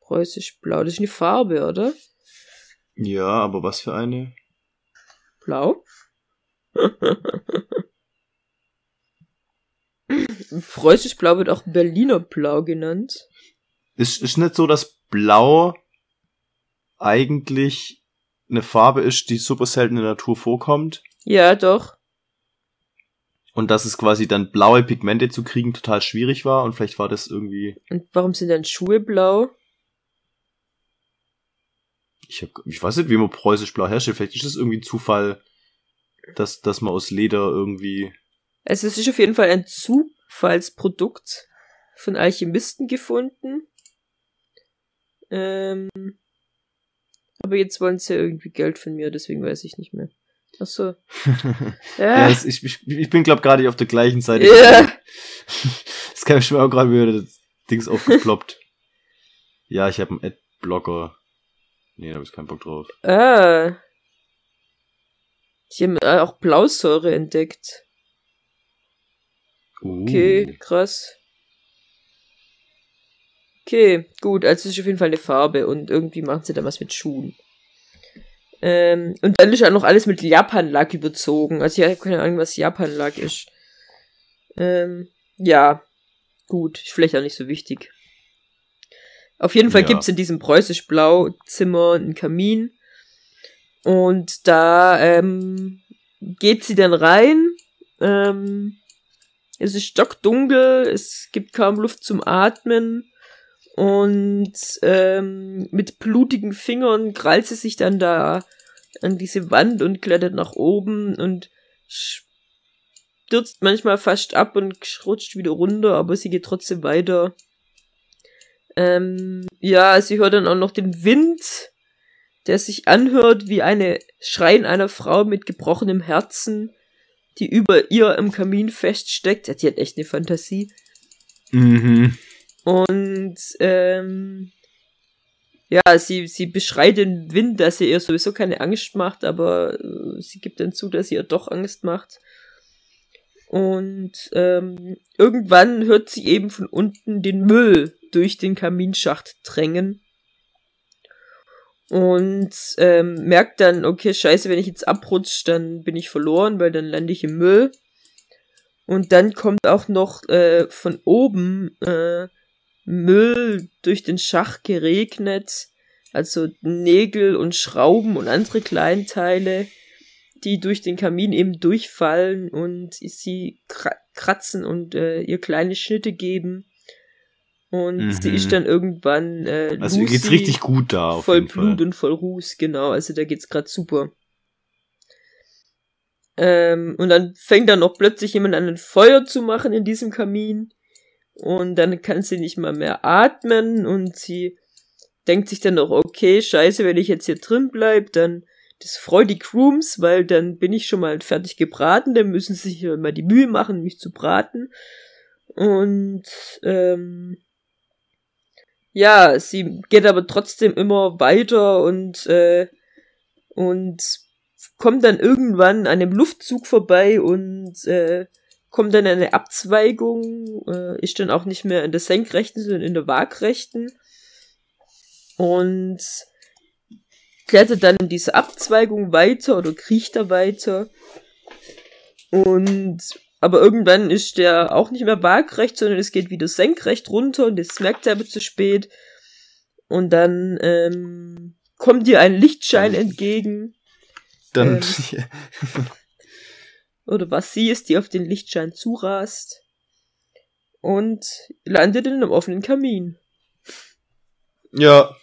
Preußisch-blau, das ist eine Farbe, oder? Ja, aber was für eine? Blau? Preußisch Blau wird auch Berliner Blau genannt. Ist, ist nicht so, dass Blau eigentlich eine Farbe ist, die super selten in der Natur vorkommt Ja, doch. und dass es quasi dann blaue Pigmente zu kriegen total schwierig war und vielleicht war das irgendwie Und warum sind dann Schuhe blau? ich, hab, ich weiß nicht, wie man preußisch blau herstellt. Vielleicht ist das irgendwie ein Zufall, dass, dass man aus Leder irgendwie. Also es ist auf jeden Fall ein Zufallsprodukt von Alchemisten gefunden. Ähm, aber jetzt wollen sie ja irgendwie Geld von mir, deswegen weiß ich nicht mehr. Ach so. ja, Ja, es, ich, ich, ich bin, glaube gerade auf der gleichen Seite. Ja. Es kam schon auch gerade wieder das Dings aufgeploppt. ja, ich habe einen Adblocker. Nee, da habe ich keinen Bock drauf. ah. Die haben äh, auch Blausäure entdeckt. Uh. Okay, krass. Okay, gut, also es ist auf jeden Fall eine Farbe und irgendwie machen sie da was mit Schuhen. Ähm, und dann ist ja noch alles mit Japan-Lack überzogen. Also ich habe keine Ahnung, was Japan-Lack ist. Ähm, ja, gut, ist vielleicht auch nicht so wichtig. Auf jeden Fall Ja. gibt's in diesem preußisch-blau-Zimmer einen Kamin. Und da ähm, geht sie dann rein. Ähm, es ist stockdunkel, es gibt kaum Luft zum Atmen. Und ähm, mit blutigen Fingern krallt sie sich dann da an diese Wand und klettert nach oben und stürzt manchmal fast ab und rutscht wieder runter, aber sie geht trotzdem weiter. Ähm, ja, sie hört dann auch noch den Wind, der sich anhört wie eine Schreien einer Frau mit gebrochenem Herzen, die über ihr im Kamin feststeckt. Ja, die hat echt eine Fantasie. Mhm. Und ähm, ja, sie, sie beschreit den Wind, dass er ihr sowieso keine Angst macht, aber äh, sie gibt dann zu, dass sie ihr doch Angst macht. Und ähm, irgendwann hört sie eben von unten den Müll durch den Kaminschacht drängen. Und ähm, merkt dann, okay, scheiße, wenn ich jetzt abrutsche, dann bin ich verloren, weil dann lande ich im Müll. Und dann kommt auch noch äh, von oben äh, Müll durch den Schacht geregnet. Also Nägel und Schrauben und andere Kleinteile die durch den Kamin eben durchfallen und sie kratzen und äh, ihr kleine Schnitte geben. Und mhm. sie ist dann irgendwann äh, Also Lucy, geht's richtig gut da. Auf voll Blut Fall. und voll Ruß, genau. Also da geht's gerade super. Ähm, und dann fängt dann noch plötzlich jemand an, ein Feuer zu machen in diesem Kamin. Und dann kann sie nicht mal mehr atmen und sie denkt sich dann noch, okay, scheiße, wenn ich jetzt hier drin bleib, dann das freut die Grooms, weil dann bin ich schon mal fertig gebraten, dann müssen sie sich mal die Mühe machen, mich zu braten. Und ähm, ja, sie geht aber trotzdem immer weiter und äh, und kommt dann irgendwann an einem Luftzug vorbei und äh, kommt dann eine Abzweigung, äh, ist dann auch nicht mehr in der senkrechten, sondern in der waagrechten. Und klettert dann in diese Abzweigung weiter oder kriecht da weiter. Und aber irgendwann ist der auch nicht mehr waagrecht, sondern es geht wieder senkrecht runter und das merkt er aber zu spät. Und dann ähm, kommt dir ein Lichtschein entgegen. Dann. Ähm, oder was sie ist, die auf den Lichtschein zurast. Und landet in einem offenen Kamin. Ja.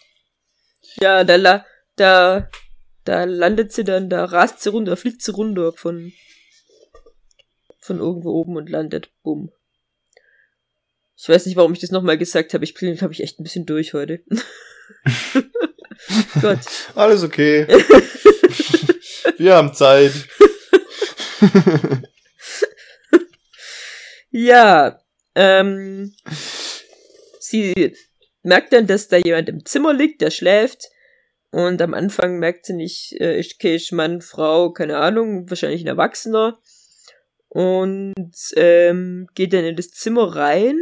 Ja, da, la da, da landet sie dann, da rast sie runter, fliegt sie runter von, von irgendwo oben und landet, bumm. Ich weiß nicht, warum ich das nochmal gesagt habe. Ich bin, glaube ich, echt ein bisschen durch heute. Gott. Alles okay. Wir haben Zeit. ja, ähm, sie merkt dann, dass da jemand im Zimmer liegt, der schläft. Und am Anfang merkt sie nicht, äh, ich ich Mann, Frau, keine Ahnung, wahrscheinlich ein Erwachsener. Und ähm, geht dann in das Zimmer rein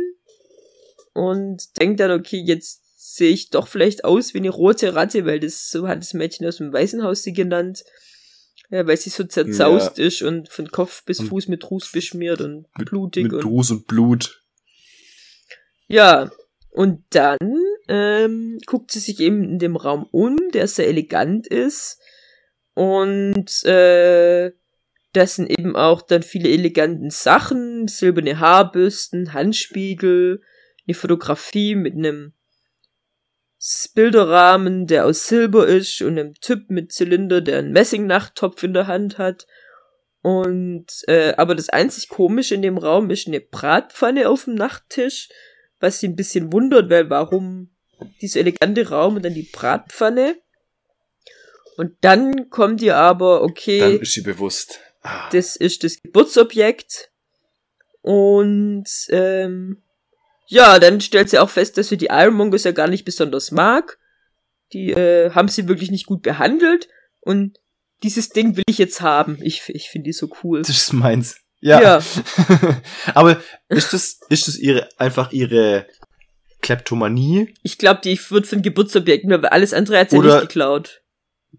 und denkt dann, okay, jetzt sehe ich doch vielleicht aus wie eine rote Ratte, weil das so hat das Mädchen aus dem Waisenhaus sie genannt. Ja, weil sie so zerzaust ja. ist und von Kopf bis Fuß mit Ruß beschmiert und mit, blutig. Mit und Ruß und Blut. Ja, und dann ähm, guckt sie sich eben in dem Raum um, der sehr elegant ist. Und äh, das sind eben auch dann viele eleganten Sachen, silberne Haarbürsten, Handspiegel, eine Fotografie mit einem Bilderrahmen, der aus Silber ist und einem Typ mit Zylinder, der einen Messingnachttopf in der Hand hat. Und äh, aber das einzig komische in dem Raum ist eine Bratpfanne auf dem Nachttisch was sie ein bisschen wundert, weil warum dieser elegante Raum und dann die Bratpfanne. Und dann kommt ihr aber, okay. Dann ist sie bewusst. Ah. Das ist das Geburtsobjekt. Und ähm, ja, dann stellt sie auch fest, dass sie die Ironmongers ja gar nicht besonders mag. Die äh, haben sie wirklich nicht gut behandelt. Und dieses Ding will ich jetzt haben. Ich, ich finde die so cool. Das ist meins. Ja. ja. Aber ist das, ist das ihre, einfach ihre Kleptomanie? Ich glaube, die wird von Geburtsobjekten, weil alles andere hat sie Oder, nicht geklaut.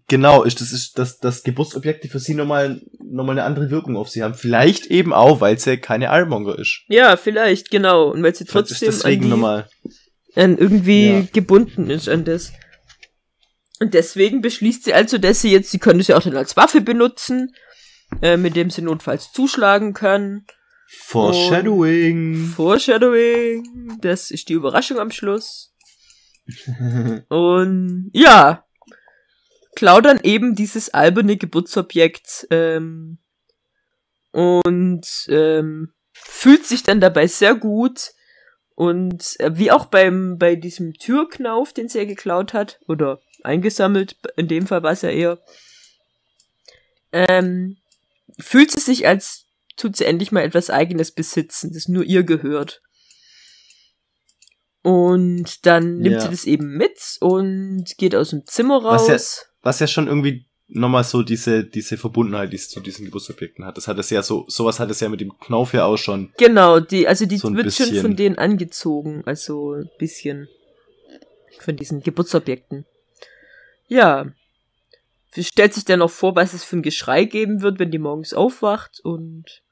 Genau, ist das, ist das, das Geburtsobjekte für sie nochmal, nochmal eine andere Wirkung auf sie haben. Vielleicht eben auch, weil sie keine Ironmonger ist. Ja, vielleicht, genau. Und weil sie trotzdem an, die, nochmal. an irgendwie ja. gebunden ist an das. Und deswegen beschließt sie also, dass sie jetzt, sie könnte sie auch dann als Waffe benutzen äh, mit dem sie notfalls zuschlagen können. Foreshadowing. Und Foreshadowing. Das ist die Überraschung am Schluss. Und ja. Klaut dann eben dieses alberne Geburtsobjekt ähm, und ähm, fühlt sich dann dabei sehr gut und äh, wie auch beim bei diesem Türknauf, den sie ja geklaut hat oder eingesammelt, in dem Fall war es ja eher, ähm, fühlt sie sich als tut sie endlich mal etwas eigenes besitzen, das nur ihr gehört. Und dann nimmt Ja. sie das eben mit und geht aus dem Zimmer raus. Was ja, was ja schon irgendwie nochmal so diese, diese Verbundenheit, die es zu diesen Geburtsobjekten hat. Das hat es ja so, sowas hat es ja mit dem Knauf ja auch schon. Genau, die, also die So wird schon bisschen. von denen angezogen, also ein bisschen von diesen Geburtsobjekten. Ja. Sie stellt sich dann noch vor, was es für ein Geschrei geben wird, wenn die morgens aufwacht und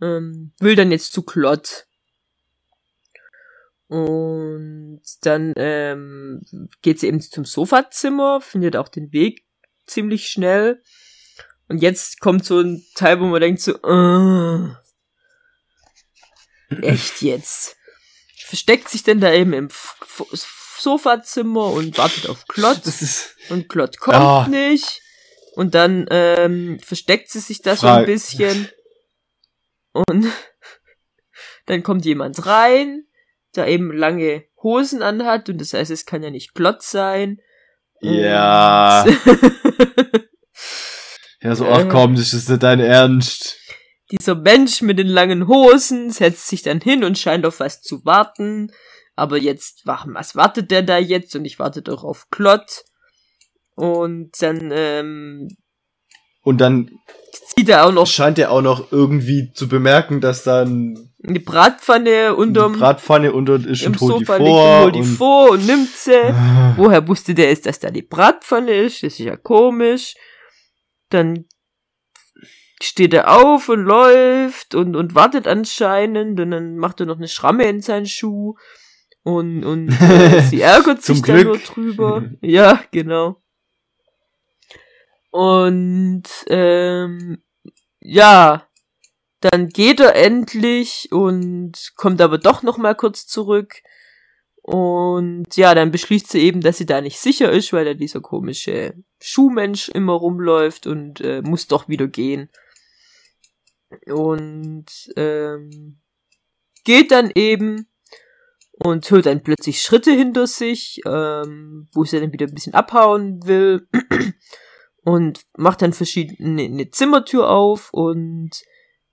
ähm, will dann jetzt zu Klott. Und dann ähm, geht sie eben zum Sofazimmer, findet auch den Weg ziemlich schnell. Und jetzt kommt so ein Teil, wo man denkt so, äh, echt jetzt. Versteckt sich denn da eben im F F Sofazimmer und wartet auf ist. Und Klott kommt Ah. nicht. Und dann ähm, versteckt sie sich da so ein bisschen. Und dann kommt jemand rein, der eben lange Hosen anhat. Und das heißt, es kann ja nicht Klott sein. Ja. Ja, so, ach komm, das ist nicht dein Ernst. Dieser Mensch mit den langen Hosen setzt sich dann hin und scheint auf was zu warten. Aber jetzt, was wartet der da jetzt? Und ich warte doch auf Klott. Und dann ähm, Und dann zieht er auch noch scheint er auch noch irgendwie zu bemerken, dass dann eine Bratpfanne unterm Bratpfanne unter ist im die Sofa liegt vor. und die vor und nimmt sie. Woher wusste der jetzt, dass da die Bratpfanne ist? Das ist ja komisch. Dann steht er auf und läuft und, und wartet anscheinend und dann macht er noch eine Schramme in seinen Schuh und, und äh, sie ärgert sich Glück. nur drüber. Ja, genau. Und ähm, ja, dann geht er endlich und kommt aber doch noch mal kurz zurück. Und ja, dann beschließt sie eben, dass sie da nicht sicher ist, weil da dieser komische Schuhmensch immer rumläuft und äh, muss doch wieder gehen. Und ähm, geht dann eben und hört dann plötzlich Schritte hinter sich, ähm, wo sie dann wieder ein bisschen abhauen will und macht dann verschiedene eine Zimmertür auf und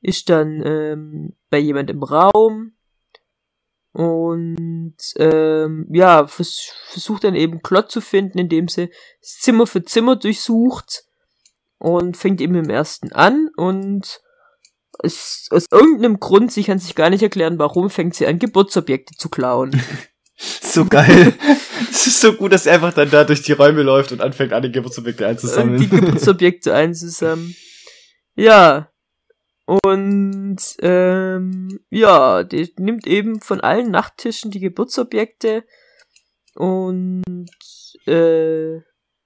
ist dann ähm, bei jemand im Raum und ähm, ja, vers versucht dann eben Klott zu finden, indem sie Zimmer für Zimmer durchsucht und fängt eben im ersten an und es, aus irgendeinem Grund, sie kann sich gar nicht erklären, warum fängt sie an, Geburtsobjekte zu klauen. So geil. Es ist so gut, dass er einfach dann da durch die Räume läuft und anfängt, alle Geburtsobjekte einzusammeln. die Geburtsobjekte einzusammeln. Ja. Und ähm, ja, die nimmt eben von allen Nachttischen die Geburtsobjekte und äh,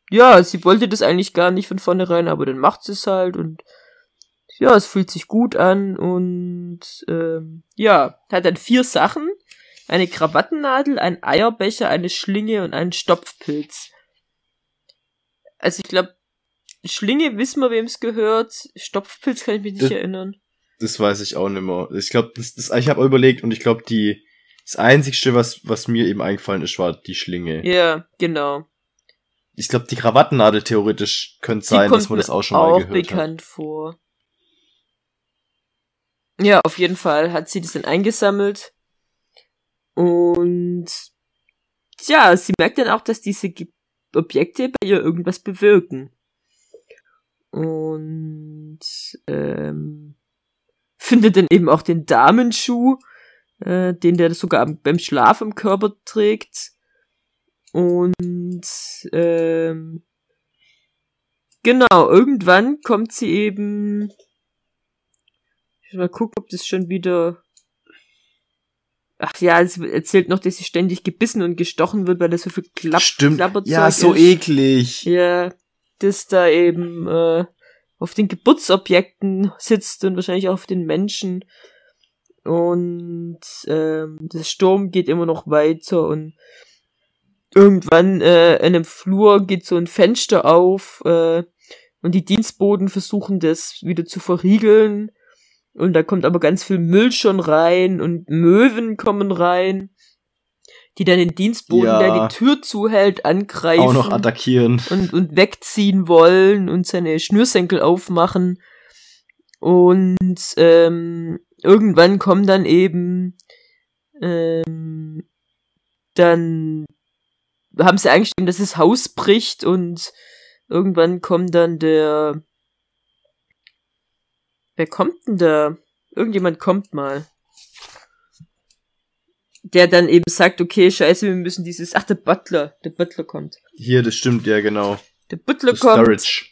ja, sie wollte das eigentlich gar nicht von vornherein, aber dann macht sie es halt und ja, es fühlt sich gut an und ähm, ja, hat dann vier Sachen. Eine Krawattennadel, ein Eierbecher, eine Schlinge und einen Stopfpilz. Also ich glaube, Schlinge wissen wir, wem es gehört. Stopfpilz kann ich mich nicht Das- erinnern. Das weiß ich auch nicht mehr. Ich glaube, das, das, ich habe auch überlegt und ich glaube, die das einzigste, was was mir eben eingefallen ist, war die Schlinge. Ja, genau. Ich glaube, die Krawattennadel theoretisch könnte sein, dass man das auch schon auch mal gehört bekannt vor. Ja, auf jeden Fall hat sie das dann eingesammelt. Und ja, sie merkt dann auch, dass diese Objekte bei ihr irgendwas bewirken. Und ähm, findet dann eben auch den Damenschuh, äh, den der sogar beim Schlaf im Körper trägt. Und ähm, genau, irgendwann kommt sie eben. Ich will mal gucken, ob das schon wieder. Ach ja, es erzählt noch, dass sie ständig gebissen und gestochen wird, weil da so viel. Klapp Stimmt. Ja, so ist. eklig. Ja, das da eben äh, auf den Geburtsobjekten sitzt und wahrscheinlich auch auf den Menschen. Und ähm, der Sturm geht immer noch weiter und irgendwann äh, in einem Flur geht so ein Fenster auf äh, und die Dienstboten versuchen das wieder zu verriegeln. Und da kommt aber ganz viel Müll schon rein und Möwen kommen rein, die dann den Dienstboten, Ja. der die Tür zuhält, angreifen Auch noch attackieren. und, und wegziehen wollen und seine Schnürsenkel aufmachen. Und ähm, irgendwann kommen dann eben ähm, dann haben sie eingestellt, dass das Haus bricht und irgendwann kommt dann der Wer kommt denn da? Irgendjemand kommt mal. Der dann eben sagt, okay, scheiße, wir müssen dieses. Ach, der Butler. Der Butler kommt. Hier, das stimmt, ja, genau. Der Butler Das kommt. Storage.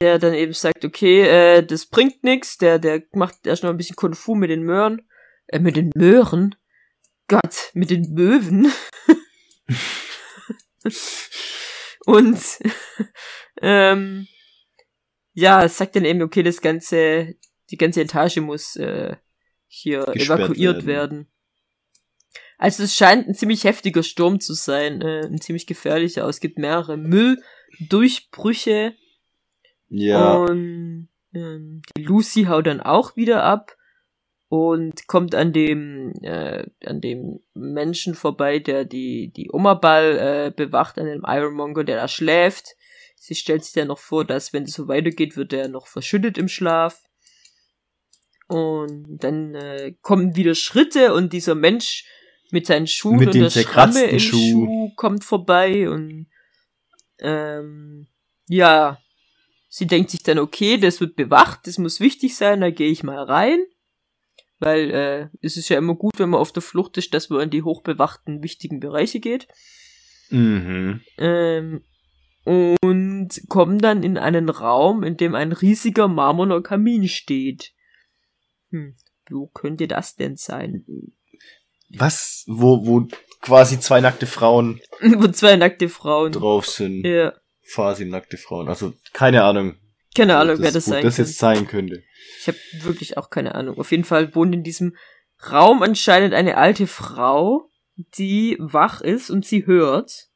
der dann eben sagt, okay, äh, das bringt nix, der, der macht erst noch ein bisschen Kung Fu mit den Möhren, äh, mit den Möhren, Gott, mit den Möwen. Und, ähm, ja, es sagt dann eben, okay, das ganze, die ganze Etage muss, äh, hier Gesperrt evakuiert werden. werden. Also es scheint ein ziemlich heftiger Sturm zu sein, äh, ein ziemlich gefährlicher. Es gibt mehrere Mülldurchbrüche, Ja. und ähm, die Lucy haut dann auch wieder ab und kommt an dem äh, an dem Menschen vorbei, der die die Oma-Ball äh, bewacht, an dem Ironmonger, der da schläft. Sie stellt sich dann noch vor, dass wenn es so weitergeht, wird er noch verschüttet im Schlaf. Und dann äh, kommen wieder Schritte und dieser Mensch mit seinen Schuhen Mit und der Schramme im Schuh. Schuh kommt vorbei und ähm, ja, sie denkt sich dann, okay, das wird bewacht, das muss wichtig sein, da gehe ich mal rein. Weil äh, es ist ja immer gut, wenn man auf der Flucht ist, dass man in die hochbewachten, wichtigen Bereiche geht. Mhm. Ähm, und kommen dann in einen Raum, in dem ein riesiger marmorner Kamin steht. Hm, wo könnte das denn sein? Was? Wo, wo quasi zwei nackte Frauen wo zwei nackte Frauen. drauf sind. Ja, Quasi nackte Frauen. Also, keine Ahnung. keine Ahnung, wer das, sein das jetzt sein könnte. Ich habe wirklich auch keine Ahnung. Auf jeden Fall wohnt in diesem Raum anscheinend eine alte Frau, die wach ist und sie hört.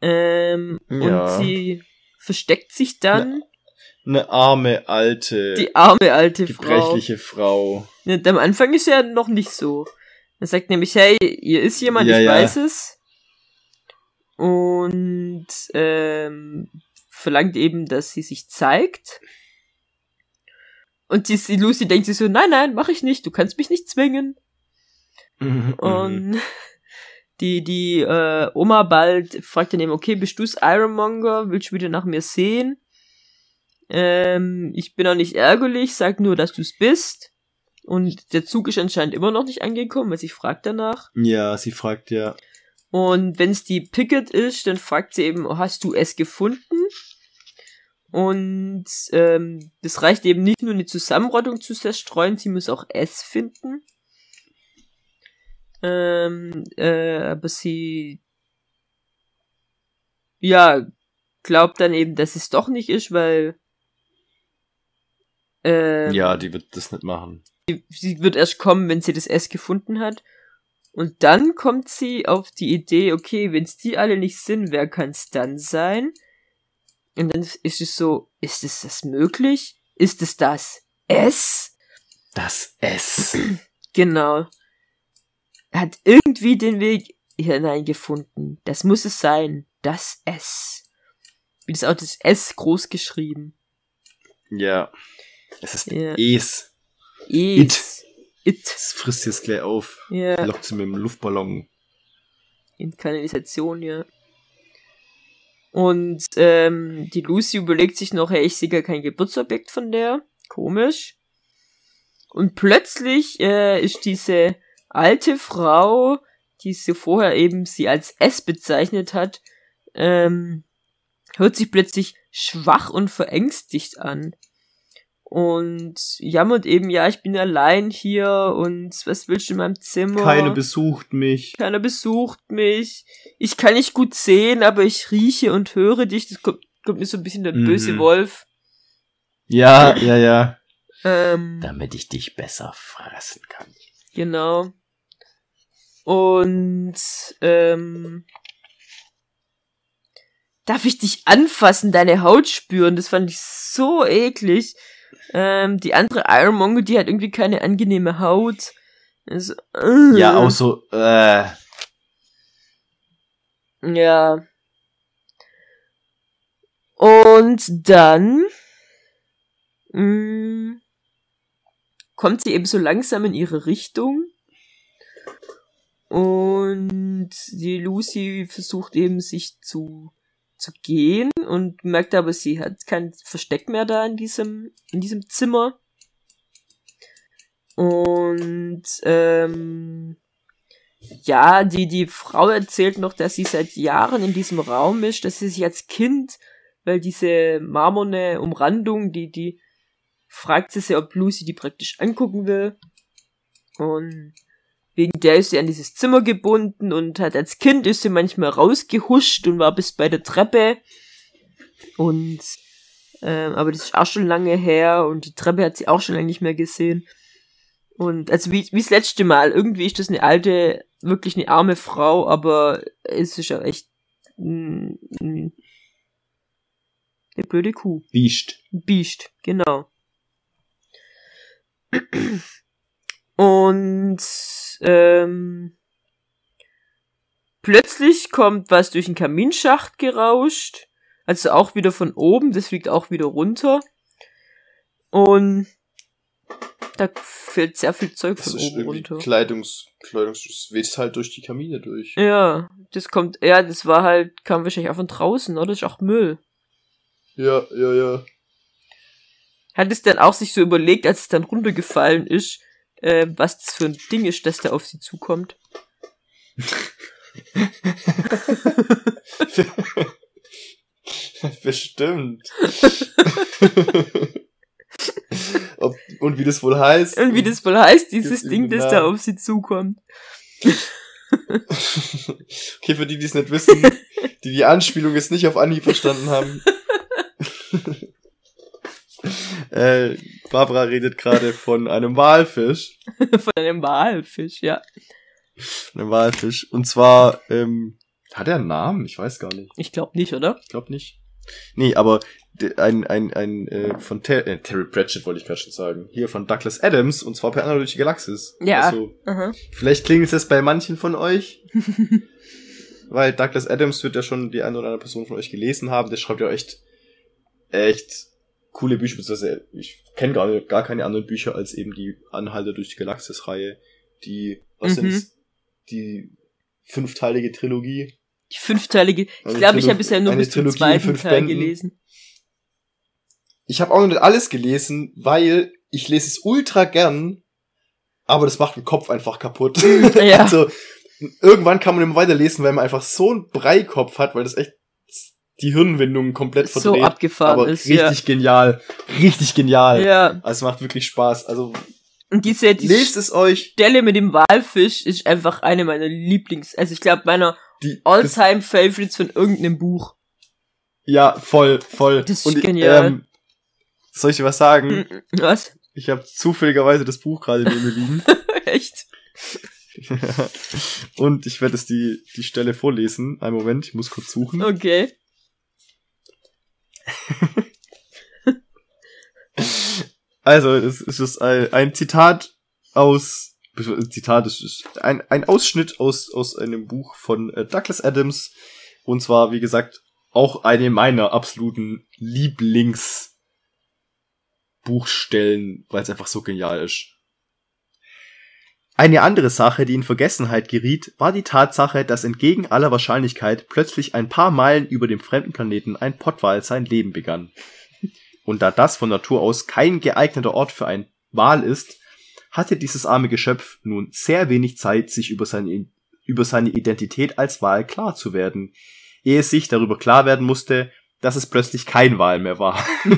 Ähm, Ja. Und sie versteckt sich dann. Eine arme, alte, Die arme alte Frau. gebrechliche Frau. Ja, am Anfang ist ja noch nicht so. Er sagt nämlich, hey, hier ist jemand, Ja, ich ja. weiß es. Und ähm, verlangt eben, dass sie sich zeigt. Und die, Lucy denkt sich so, nein, nein, mach ich nicht, du kannst mich nicht zwingen. Und die, die äh, Oma bald fragt dann eben, okay, bist du's Ironmonger? Willst du wieder nach mir sehen? Ähm, ich bin auch nicht ärgerlich, sag nur, dass du's bist. Und der Zug ist anscheinend immer noch nicht angekommen, weil sie fragt danach. Ja, sie fragt ja. Und wenn's die Picket ist, dann fragt sie eben, hast du es gefunden? Und ähm, das reicht eben nicht nur eine Zusammenrottung zu zerstreuen, sie muss auch es finden. Ähm, äh, aber sie ja glaubt dann eben, dass es doch nicht ist, weil ähm, Ja, die wird das nicht machen. Sie wird erst kommen, wenn sie das S gefunden hat. Und dann kommt sie auf die Idee, okay, wenn es die alle nicht sind, wer kann es dann sein? Und dann ist es so, ist es das möglich? Ist es das S? Das S. Genau. Hat irgendwie den Weg hineingefunden. Das muss es sein. Das S. Wie das auch das S groß geschrieben. ja. Es ist Ja. Es. It. It. Das frisst jetzt gleich auf. Ja. Lockt sie mit dem Luftballon. in Kanalisation, ja. Und ähm, die Lucy überlegt sich noch, hey, ich sehe gar kein Geburtsobjekt von der. Komisch. Und plötzlich äh, ist diese alte Frau, die sie vorher eben sie als S bezeichnet hat, ähm, hört sich plötzlich schwach und verängstigt an. Und jammert eben, ja, ich bin allein hier und was willst du in meinem Zimmer? Keine besucht mich. Keiner besucht mich. Ich kann nicht gut sehen, aber ich rieche und höre dich. Das kommt, kommt mir so ein bisschen der Mhm. böse Wolf. Ja, ja, ja. Ähm, Damit ich dich besser fressen kann. genau. Und ähm, darf ich dich anfassen, deine Haut spüren? Das fand ich so eklig. Ähm, die andere Ironmonger, die hat irgendwie keine angenehme Haut. Also, äh. Ja, auch so, äh, Ja. Und dann mh, kommt sie eben so langsam in ihre Richtung. Und die Lucy versucht eben sich zu, zu gehen und merkt aber, sie hat kein Versteck mehr da in diesem, in diesem Zimmer. Und ähm, ja, die, die Frau erzählt noch, dass sie seit Jahren in diesem Raum ist, dass sie sich als Kind, weil diese marmorne Umrandung, die, die fragt sie sich, ob Lucy die praktisch angucken will. Und wegen der ist sie an dieses Zimmer gebunden und hat als Kind ist sie manchmal rausgehuscht und war bis bei der Treppe. Und, ähm, aber das ist auch schon lange her und die Treppe hat sie auch schon lange nicht mehr gesehen. Und also wie, wie das letzte Mal, irgendwie ist das eine alte, wirklich eine arme Frau, aber es ist ja echt eine blöde Kuh. Biest. Biest, genau. Und ähm, plötzlich kommt was durch den Kaminschacht gerauscht. Also auch wieder von oben, das fliegt auch wieder runter. Und da fällt sehr viel Zeug Das von ist oben runter. Kleidungs, Kleidungs, das weht halt durch die Kamine durch. Ja, das kommt, ja, das war halt, kam wahrscheinlich auch von draußen, oder? Das ist auch Müll. Ja, ja, ja. Hat es dann auch sich so überlegt, als es dann runtergefallen ist, äh, was das für ein Ding ist, das da auf sie zukommt. Bestimmt. Ob, und wie das wohl heißt. Und wie das wohl heißt, dieses Ding, das da auf sie zukommt. okay, für die, die es nicht wissen, die die Anspielung jetzt nicht auf Anhieb verstanden haben. äh, Barbara redet gerade von einem Walfisch. Von einem Walfisch, ja. Von einem Walfisch. Und zwar, ähm, hat er einen Namen? Ich weiß gar nicht. Ich glaube nicht, oder? Ich glaube nicht. Nee, aber ein, ein, ein äh, von Ter äh, Terry Pratchett wollte ich gerade schon sagen. Hier von Douglas Adams und zwar per Anna durch die Galaxis. Ja. Also, Aha. vielleicht klingelt es bei manchen von euch. weil Douglas Adams wird ja schon die eine oder andere Person von euch gelesen haben. Der schreibt ja echt, echt coole Bücher. beziehungsweise Ich kenne gar, gar keine anderen Bücher als eben die Anhalter durch die Galaxis-Reihe. Die, was Mhm. sind's? Die fünfteilige Trilogie. Die fünfteilige. Ich glaube, ich habe bisher nur bis zum zweiten Teil Bänden. gelesen. Ich habe auch noch nicht alles gelesen, weil ich lese es ultra gern, aber das macht den Kopf einfach kaputt. Ja. Also irgendwann kann man immer weiterlesen, weil man einfach so einen Breikopf hat, weil das echt die Hirnwindungen komplett so verdreht. abgefahren aber ist, richtig genial, richtig genial. ja. Ja. Also es macht wirklich Spaß. Also Und diese, diese lest es euch. Stelle mit dem Walfisch ist einfach eine meiner Lieblings, also ich glaube meiner All-Time Favorites von irgendeinem Buch. ja, voll, voll. Das ist Und, genial. Ähm, soll ich dir was sagen? Mhm. Was? Ich habe zufälligerweise das Buch gerade neben mir liegen. Echt? Und ich werde es die, die Stelle vorlesen. Einen Moment, ich muss kurz suchen. Okay. Also, es, ist ein, ein Zitat aus, Zitat, es ist ein, ein Ausschnitt aus, aus einem Buch von äh, Douglas Adams. Und zwar, wie gesagt, auch eine meiner absoluten Lieblingsbuchstellen, weil es einfach so genial ist. Eine andere Sache, die in Vergessenheit geriet, war die Tatsache, dass entgegen aller Wahrscheinlichkeit plötzlich ein paar Meilen über dem fremden Planeten ein Pottwal sein Leben begann. Und da das von Natur aus kein geeigneter Ort für ein Wal ist, hatte dieses arme Geschöpf nun sehr wenig Zeit, sich über seine, über seine Identität als Wal klar zu werden, ehe es sich darüber klar werden musste, dass es plötzlich kein Wal mehr war.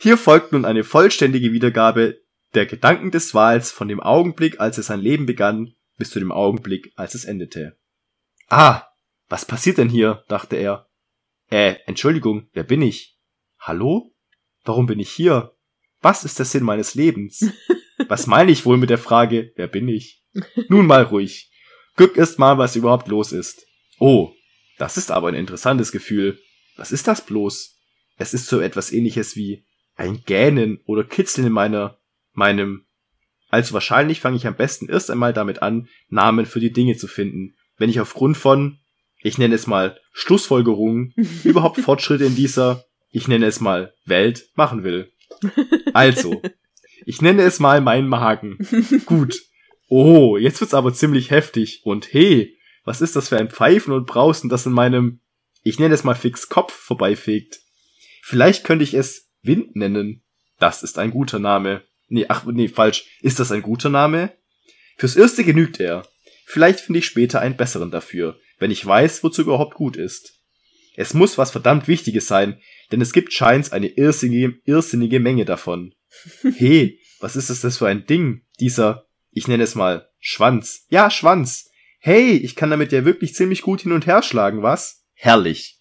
Hier folgt nun eine vollständige Wiedergabe der Gedanken des Wals von dem Augenblick, als es sein Leben begann, bis zu dem Augenblick, als es endete. Ah, was passiert denn hier? dachte er. Äh, Entschuldigung, wer bin ich? Hallo? Warum bin ich hier? Was ist der Sinn meines Lebens? Was meine ich wohl mit der Frage, wer bin ich? Nun mal ruhig. Guck erst mal, was überhaupt los ist. Oh, das ist aber ein interessantes Gefühl. Was ist das bloß? Es ist so etwas ähnliches wie ein Gähnen oder Kitzeln in meiner, meinem. Also wahrscheinlich fange ich am besten erst einmal damit an, Namen für die Dinge zu finden, wenn ich aufgrund von, ich nenne es mal Schlussfolgerungen, überhaupt Fortschritte in dieser, ich nenne es mal Welt machen will. Also, ich nenne es mal meinen Magen. Gut. Oh, jetzt wird's aber ziemlich heftig. Und hey, was ist das für ein Pfeifen und Brausen, das in meinem, ich nenne es mal fix Kopf vorbeifegt? Vielleicht könnte ich es Wind nennen. Das ist ein guter Name. Nee, ach, nee, falsch. Ist das ein guter Name? Fürs Erste genügt er. Vielleicht finde ich später einen besseren dafür, wenn ich weiß, wozu überhaupt gut ist. Es muss was verdammt Wichtiges sein, denn es gibt scheins eine irrsinnige, irrsinnige Menge davon. Hey, was ist das für ein Ding? Dieser, ich nenne es mal, Schwanz. Ja, Schwanz. Hey, ich kann damit ja wirklich ziemlich gut hin und her schlagen, was? Herrlich.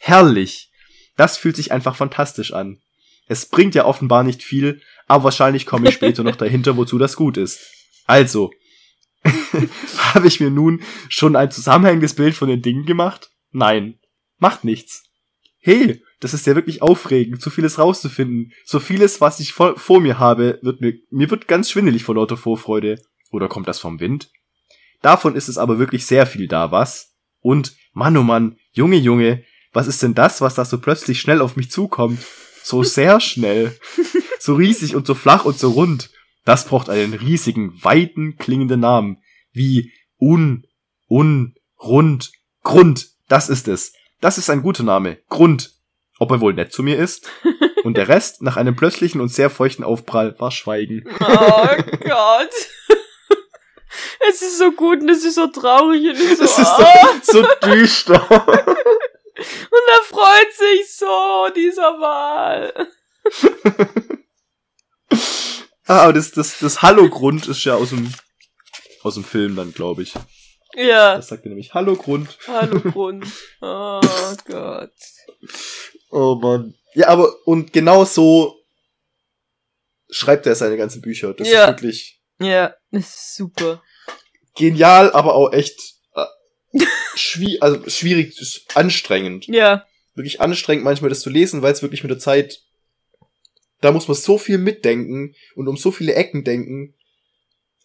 Herrlich. Das fühlt sich einfach fantastisch an. Es bringt ja offenbar nicht viel, aber wahrscheinlich komme ich später noch dahinter, wozu das gut ist. Also, habe ich mir nun schon ein zusammenhängendes Bild von den Dingen gemacht? Nein, macht nichts. Hey, das ist ja wirklich aufregend, so vieles rauszufinden. So vieles, was ich vor, vor mir habe, wird mir, mir wird ganz schwindelig vor lauter Vorfreude. Oder kommt das vom Wind? Davon ist es aber wirklich sehr viel da, was? Und, Mann oh Mann, Junge, Junge, was ist denn das, was da so plötzlich schnell auf mich zukommt? So sehr schnell. So riesig und so flach und so rund. Das braucht einen riesigen, weiten, klingenden Namen. Wie un, un, rund, Grund. Das ist es. Das ist ein guter Name. Grund. Ob er wohl nett zu mir ist? Und der Rest, nach einem plötzlichen und sehr feuchten Aufprall, war Schweigen. Oh Gott. Es ist so gut und es ist so traurig und ich so, Es ist so, so düster. Und er freut sich so, dieser Wahl. ah, aber das, das, das Hallo-Grund ist ja aus dem, aus dem Film dann, glaube ich. Ja, Das sagt er nämlich Hallo-Grund. hallo Grund. Oh Gott. Oh Mann. Ja, aber, und genau so schreibt er seine ganzen Bücher. Das Ja. ist wirklich Ja, das ist super. genial, aber auch echt äh, schwi also schwierig, ist anstrengend. Ja, Wirklich anstrengend manchmal das zu lesen, weil es wirklich mit der Zeit, da muss man so viel mitdenken und um so viele Ecken denken.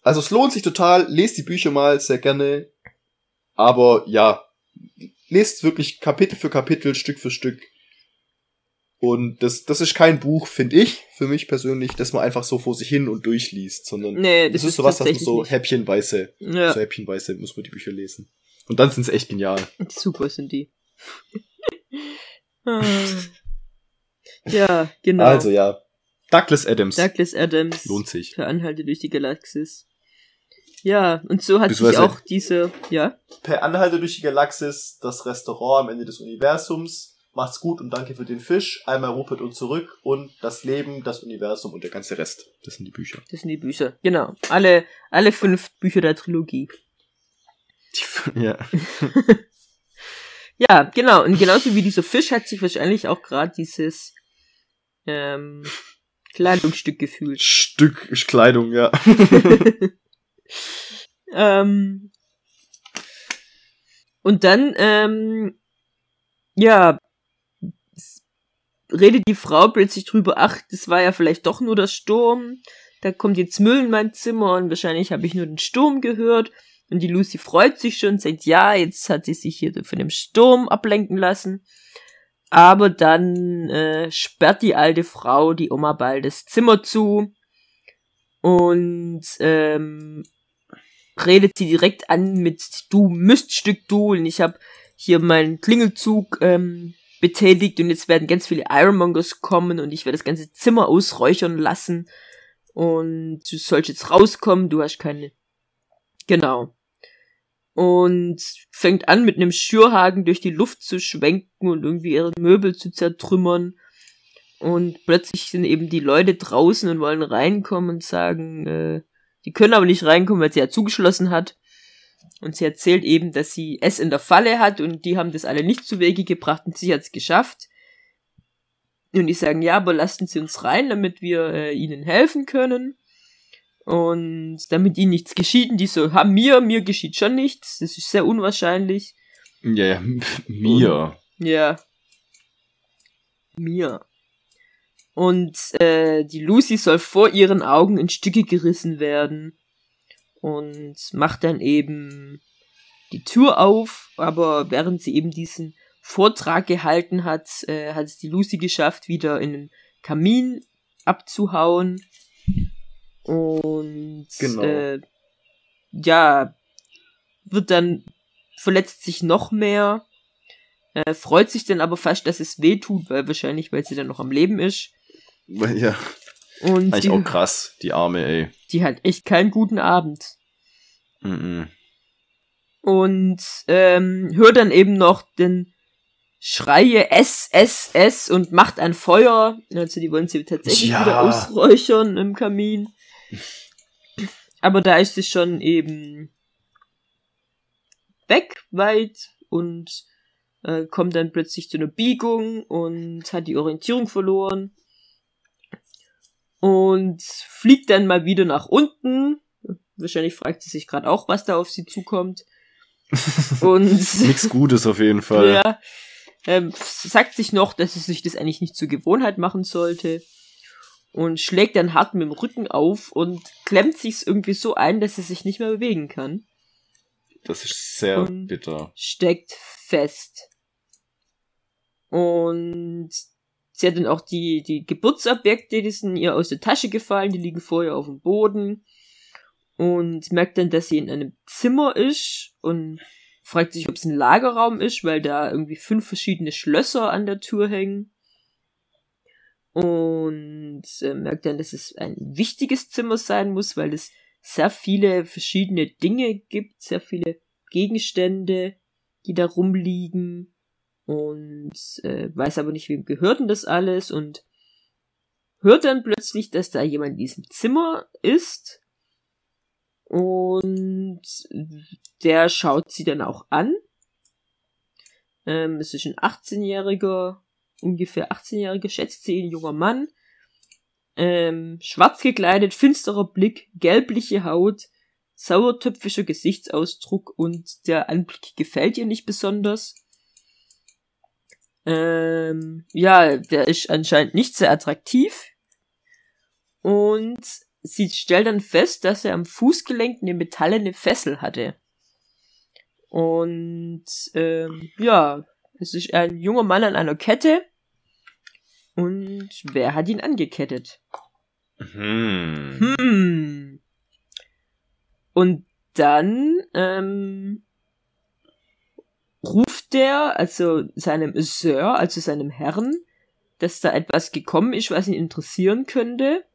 Also es lohnt sich total, lest die Bücher mal sehr gerne, aber ja, lest wirklich Kapitel für Kapitel, Stück für Stück. Und das, das ist kein Buch, finde ich, für mich persönlich, dass man einfach so vor sich hin und durchliest, sondern nee, das, das, ist sowas, dass man so häppchenweise, Ja, so häppchenweise muss man die Bücher lesen. Und dann sind sie echt genial. super sind die. Ja, genau. Also ja, Douglas Adams Douglas Adams. lohnt sich. Per Anhalte durch die Galaxis. Ja, und so hat sich auch diese, ja, Per Anhalte durch die Galaxis, das Restaurant am Ende des Universums. Macht's gut und danke für den Fisch. Einmal Rupert und zurück und das Leben, das Universum und der ganze Rest. Das sind die Bücher. das sind die Bücher. Genau. Alle, alle fünf Bücher der Trilogie. Die, ja. Ja, genau. Und genauso wie dieser Fisch hat sich wahrscheinlich auch gerade dieses ähm, Kleidungsstück gefühlt. Stück Kleidung, ja. ähm, und dann, ähm, ja, redet die Frau plötzlich drüber, ach, das war ja vielleicht doch nur der Sturm. Da kommt jetzt Müll in mein Zimmer und wahrscheinlich habe ich nur den Sturm gehört. Und die Lucy freut sich schon, sagt, ja, jetzt hat sie sich hier von dem Sturm ablenken lassen. Aber dann äh, sperrt die alte Frau die Oma bald das Zimmer zu. Und ähm, redet sie direkt an mit du Miststück du und ich habe hier meinen Klingelzug ähm, betätigt und jetzt werden ganz viele Ironmongers kommen und ich werde das ganze Zimmer ausräuchern lassen. Und du sollst jetzt rauskommen, du hast keine genau und fängt an mit einem Schürhaken durch die Luft zu schwenken und irgendwie ihre Möbel zu zertrümmern und plötzlich sind eben die Leute draußen und wollen reinkommen und sagen, äh, die können aber nicht reinkommen, weil sie ja zugeschlossen hat. Und sie erzählt eben, dass sie es in der Falle hat und die haben das alle nicht zu Wege gebracht und sie hat es geschafft. Und die sagen, ja, aber lassen Sie uns rein, damit wir äh, ihnen helfen können. Und damit ihnen nichts geschieht, und die so, ha, mir, mir geschieht schon nichts, das ist sehr unwahrscheinlich. Ja, ja, mir. Ja. Mir. Und äh, die Lucy soll vor ihren Augen in Stücke gerissen werden. Und macht dann eben die Tür auf, aber während sie eben diesen Vortrag gehalten hat, äh, hat es die Lucy geschafft, wieder in den Kamin abzuhauen. Und Genau. äh, ja, wird dann verletzt sich noch mehr, äh, freut sich dann aber fast, dass es weh tut, weil wahrscheinlich, weil sie dann noch am Leben ist. Ja, Und eigentlich die, auch krass, die Arme, ey. die hat echt keinen guten Abend. Mhm. Und ähm, hört dann eben noch den Schreie S, S, S und macht ein Feuer. Also die wollen sie tatsächlich Ja. wieder ausräuchern im Kamin. Aber da ist sie schon eben weg, weit und äh, kommt dann plötzlich zu einer Biegung und hat die Orientierung verloren. Und fliegt dann mal wieder nach unten. Wahrscheinlich fragt sie sich gerade auch, was da auf sie zukommt. Und Nix Gutes auf jeden Fall. ja, ähm, sagt sich noch, dass sie sich das eigentlich nicht zur Gewohnheit machen sollte. Und schlägt dann hart mit dem Rücken auf und klemmt sich's irgendwie so ein, dass sie sich nicht mehr bewegen kann. Das ist sehr Und- bitter. Steckt fest. Und sie hat dann auch die, die Geburtsobjekte, die sind ihr aus der Tasche gefallen, die liegen vorher auf dem Boden. Und merkt dann, dass sie in einem Zimmer ist und fragt sich, ob es ein Lagerraum ist, weil da irgendwie fünf verschiedene Schlösser an der Tür hängen. Und äh, merkt dann, dass es ein wichtiges Zimmer sein muss, weil es sehr viele verschiedene Dinge gibt, sehr viele Gegenstände, die da rumliegen. Und äh, weiß aber nicht, wem gehört denn das alles und hört dann plötzlich, dass da jemand in diesem Zimmer ist. Und der schaut sie dann auch an. Ähm, es ist ein 18-jähriger, ungefähr 18-jähriger, schätzt sie, ein junger Mann. Ähm, schwarz gekleidet, finsterer Blick, gelbliche Haut, sauertöpfischer Gesichtsausdruck und der Anblick gefällt ihr nicht besonders. Ähm, ja, der ist anscheinend nicht sehr attraktiv. Und sie stellt dann fest, dass er am Fußgelenk eine metallene Fessel hatte. Und ähm, ja, es ist ein junger Mann an einer Kette. Und wer hat ihn angekettet? Hm. Hm. Und dann ähm, ruft der, also seinem Sir, also seinem Herrn, dass da etwas gekommen ist, was ihn interessieren könnte.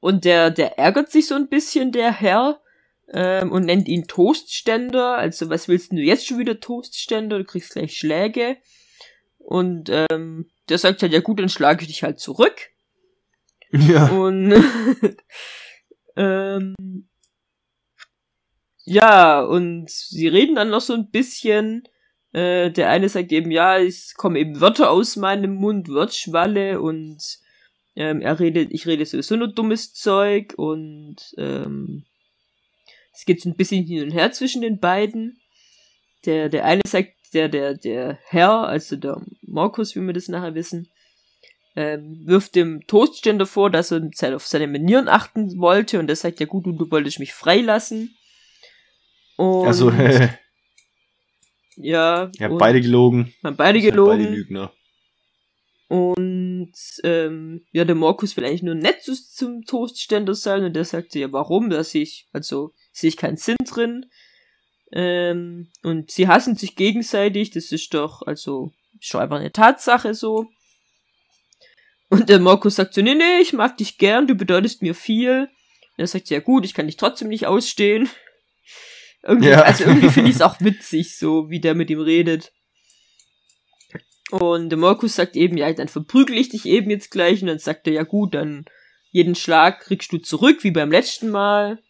Und der, der ärgert sich so ein bisschen, der Herr, ähm, und nennt ihn Toastständer. Also, was willst du jetzt schon wieder Toastständer? Du kriegst gleich Schläge. Und ähm, der sagt halt, ja gut, dann schlage ich dich halt zurück. Ja. Und ähm, ja, und sie reden dann noch so ein bisschen. Äh, der eine sagt eben, ja, es kommen eben Wörter aus meinem Mund, Wortschwalle und ähm, er redet, ich rede sowieso nur dummes Zeug und ähm, es geht so ein bisschen hin und her zwischen den beiden. Der, der eine sagt, der, der, der Herr, also der Markus, wie wir das nachher wissen, ähm, wirft dem Toastständer vor, dass er auf seine Manieren achten wollte und der sagt, ja gut, du, du wolltest mich freilassen. Und Also, ja, ihr habt beide gelogen. haben beide gelogen. Beide Lügner. Und ähm, ja, der Markus will eigentlich nur nett zu, zum Toastständer sein und der sagt so, ja, warum? Da sehe ich, also sehe ich keinen Sinn drin. Ähm, und sie hassen sich gegenseitig, das ist doch, also, schon einfach eine Tatsache so. Und der Markus sagt so, nee, nee, ich mag dich gern, du bedeutest mir viel. Und er sagt, ja gut, ich kann dich trotzdem nicht ausstehen. Irgendwie, Ja. Also irgendwie finde ich es auch witzig, so wie der mit ihm redet. Und der Markus sagt eben, ja, dann verprügel ich dich eben jetzt gleich. Und dann sagt er, ja gut, dann jeden Schlag kriegst du zurück, wie beim letzten Mal.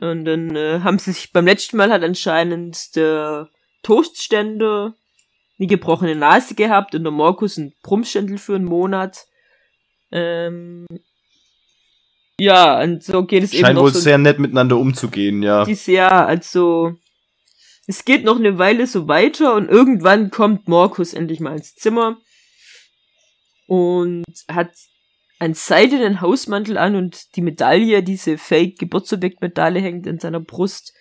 Und dann äh, haben sie sich, beim letzten Mal hat anscheinend der Toastständer eine gebrochene Nase gehabt und der Markus ein Brummständel für einen Monat. Ähm, Ja, und so geht es eben Scheint noch wohl so sehr nett miteinander umzugehen, ja. dieses Jahr, also es geht noch eine Weile so weiter und irgendwann kommt Markus endlich mal ins Zimmer und hat einen seidenen Hausmantel an und die Medaille, diese Fake Geburtsobjektmedaille hängt an seiner Brust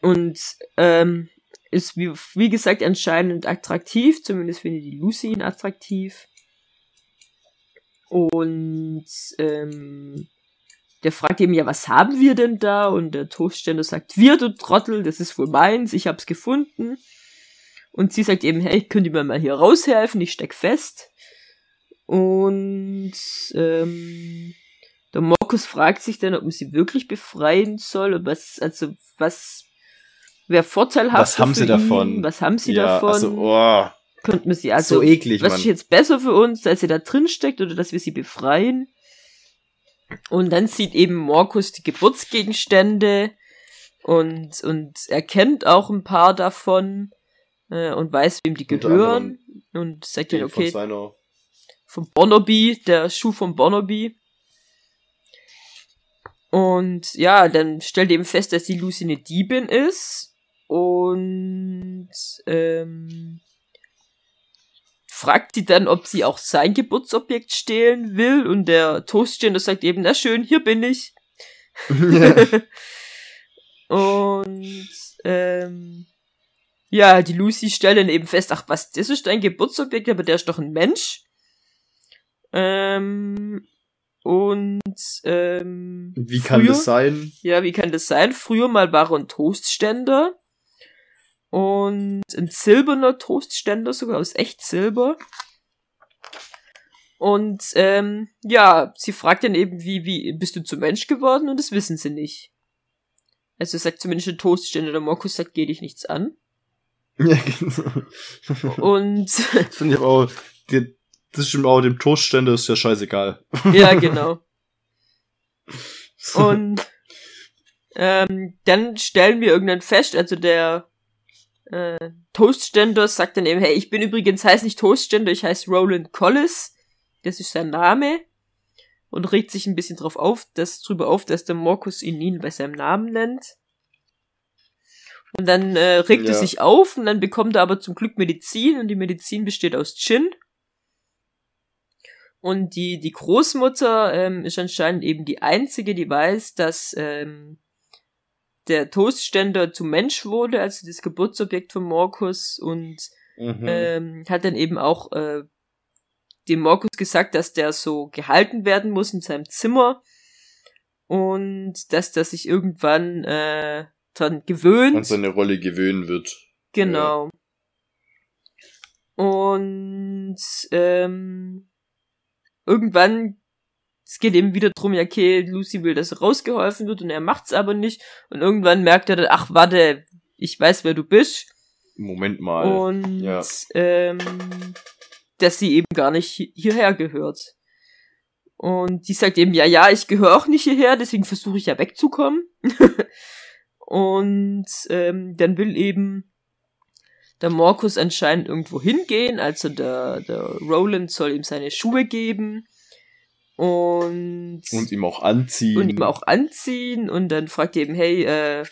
und ähm, ist wie, wie gesagt anscheinend attraktiv, zumindest findet die Lucy ihn attraktiv. Und ähm, der fragt eben, ja, was haben wir denn da? Und der Toastständer sagt, wir, du Trottel, das ist wohl meins, ich hab's gefunden. Und sie sagt eben, hey, könnt ihr mir mal hier raushelfen, ich steck fest. Und ähm, der Markus fragt sich dann, ob man sie wirklich befreien soll, und was, also was wäre vorteilhaft Was haben sie davon? was haben sie ja, davon? also, oh, Könnten wir sie also so eklig, was Mann. ist jetzt besser für uns, dass sie da drin steckt oder dass wir sie befreien? Und dann sieht eben Markus die Geburtsgegenstände und, und erkennt auch ein paar davon äh, und weiß, wem die gehören und sagt dann, okay, Von Bonnerby, der Schuh vom Bonnerby. Und ja, dann stellt eben fest, dass die Lucy eine Diebin ist und ähm, fragt sie dann, ob sie auch sein Geburtsobjekt stehlen will und der Toastständer sagt eben, na schön, hier bin ich. und ähm, ja, die Lucy stellt dann eben fest, ach was, das ist dein Geburtsobjekt, aber der ist doch ein Mensch. Ähm, und ähm, Wie kann früher- das sein? ja, wie kann das sein? Früher mal war er ein Toastständer. Und ein silberner Toastständer, sogar aus echt Silber. Und ähm, ja, sie fragt dann eben, wie, wie bist du zum Mensch geworden? Und das wissen sie nicht. Also sagt zumindest der Toastständer, der Markus sagt, geh dich nichts an. Ja, genau. Und Das finde ich aber auch, die, das stimmt auch, dem Toastständer ist ja scheißegal. ja, genau. Und ähm, dann stellen wir irgendwann fest, also der äh, Toastständer sagt dann eben, hey, ich bin übrigens, heiß nicht Toastständer, ich heiße Roland Collis. Das ist sein Name. Und regt sich ein bisschen drauf auf, dass, drüber auf, dass der Markus ihn ihn bei seinem Namen nennt. Und dann äh, regt er Ja. sich auf und dann bekommt er aber zum Glück Medizin und die Medizin besteht aus Gin. Und die, die Großmutter ähm, ist anscheinend eben die einzige, die weiß, dass ähm, der Toastständer zum Mensch wurde, also das Geburtsobjekt von Markus und Mhm. ähm, hat dann eben auch äh, dem Markus gesagt, dass der so gehalten werden muss in seinem Zimmer und dass der sich irgendwann äh, dran gewöhnt. an seine Rolle gewöhnen wird. Genau. Und ähm, irgendwann, es geht eben wieder drum, ja, okay, Lucy will, dass rausgeholfen wird und er macht's aber nicht. Und irgendwann merkt er dann, ach, warte, ich weiß, wer du bist. Moment mal. Und ja. ähm, dass sie eben gar nicht hi- hierher gehört. Und die sagt eben, ja, ja, ich gehöre auch nicht hierher, deswegen versuche ich ja wegzukommen. und ähm, dann will eben der Markus anscheinend irgendwo hingehen, also der, der Roland soll ihm seine Schuhe geben und, Und ihm auch anziehen. und ihm auch anziehen und dann fragt er eben, hey, äh,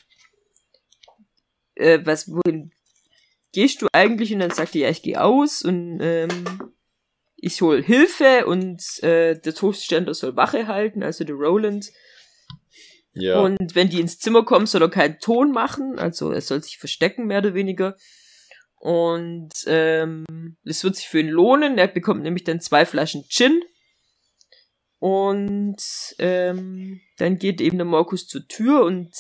äh, was, wohin gehst du eigentlich? Und dann sagt er, ja, ich gehe aus und ähm, ich hol Hilfe und äh, der Toastständer soll Wache halten, also der Roland. ja. Und wenn die ins Zimmer kommen, soll er keinen Ton machen, also er soll sich verstecken, mehr oder weniger. Und ähm, das wird sich für ihn lohnen. Er bekommt nämlich dann zwei Flaschen Gin. Und ähm, dann geht eben der Markus zur Tür und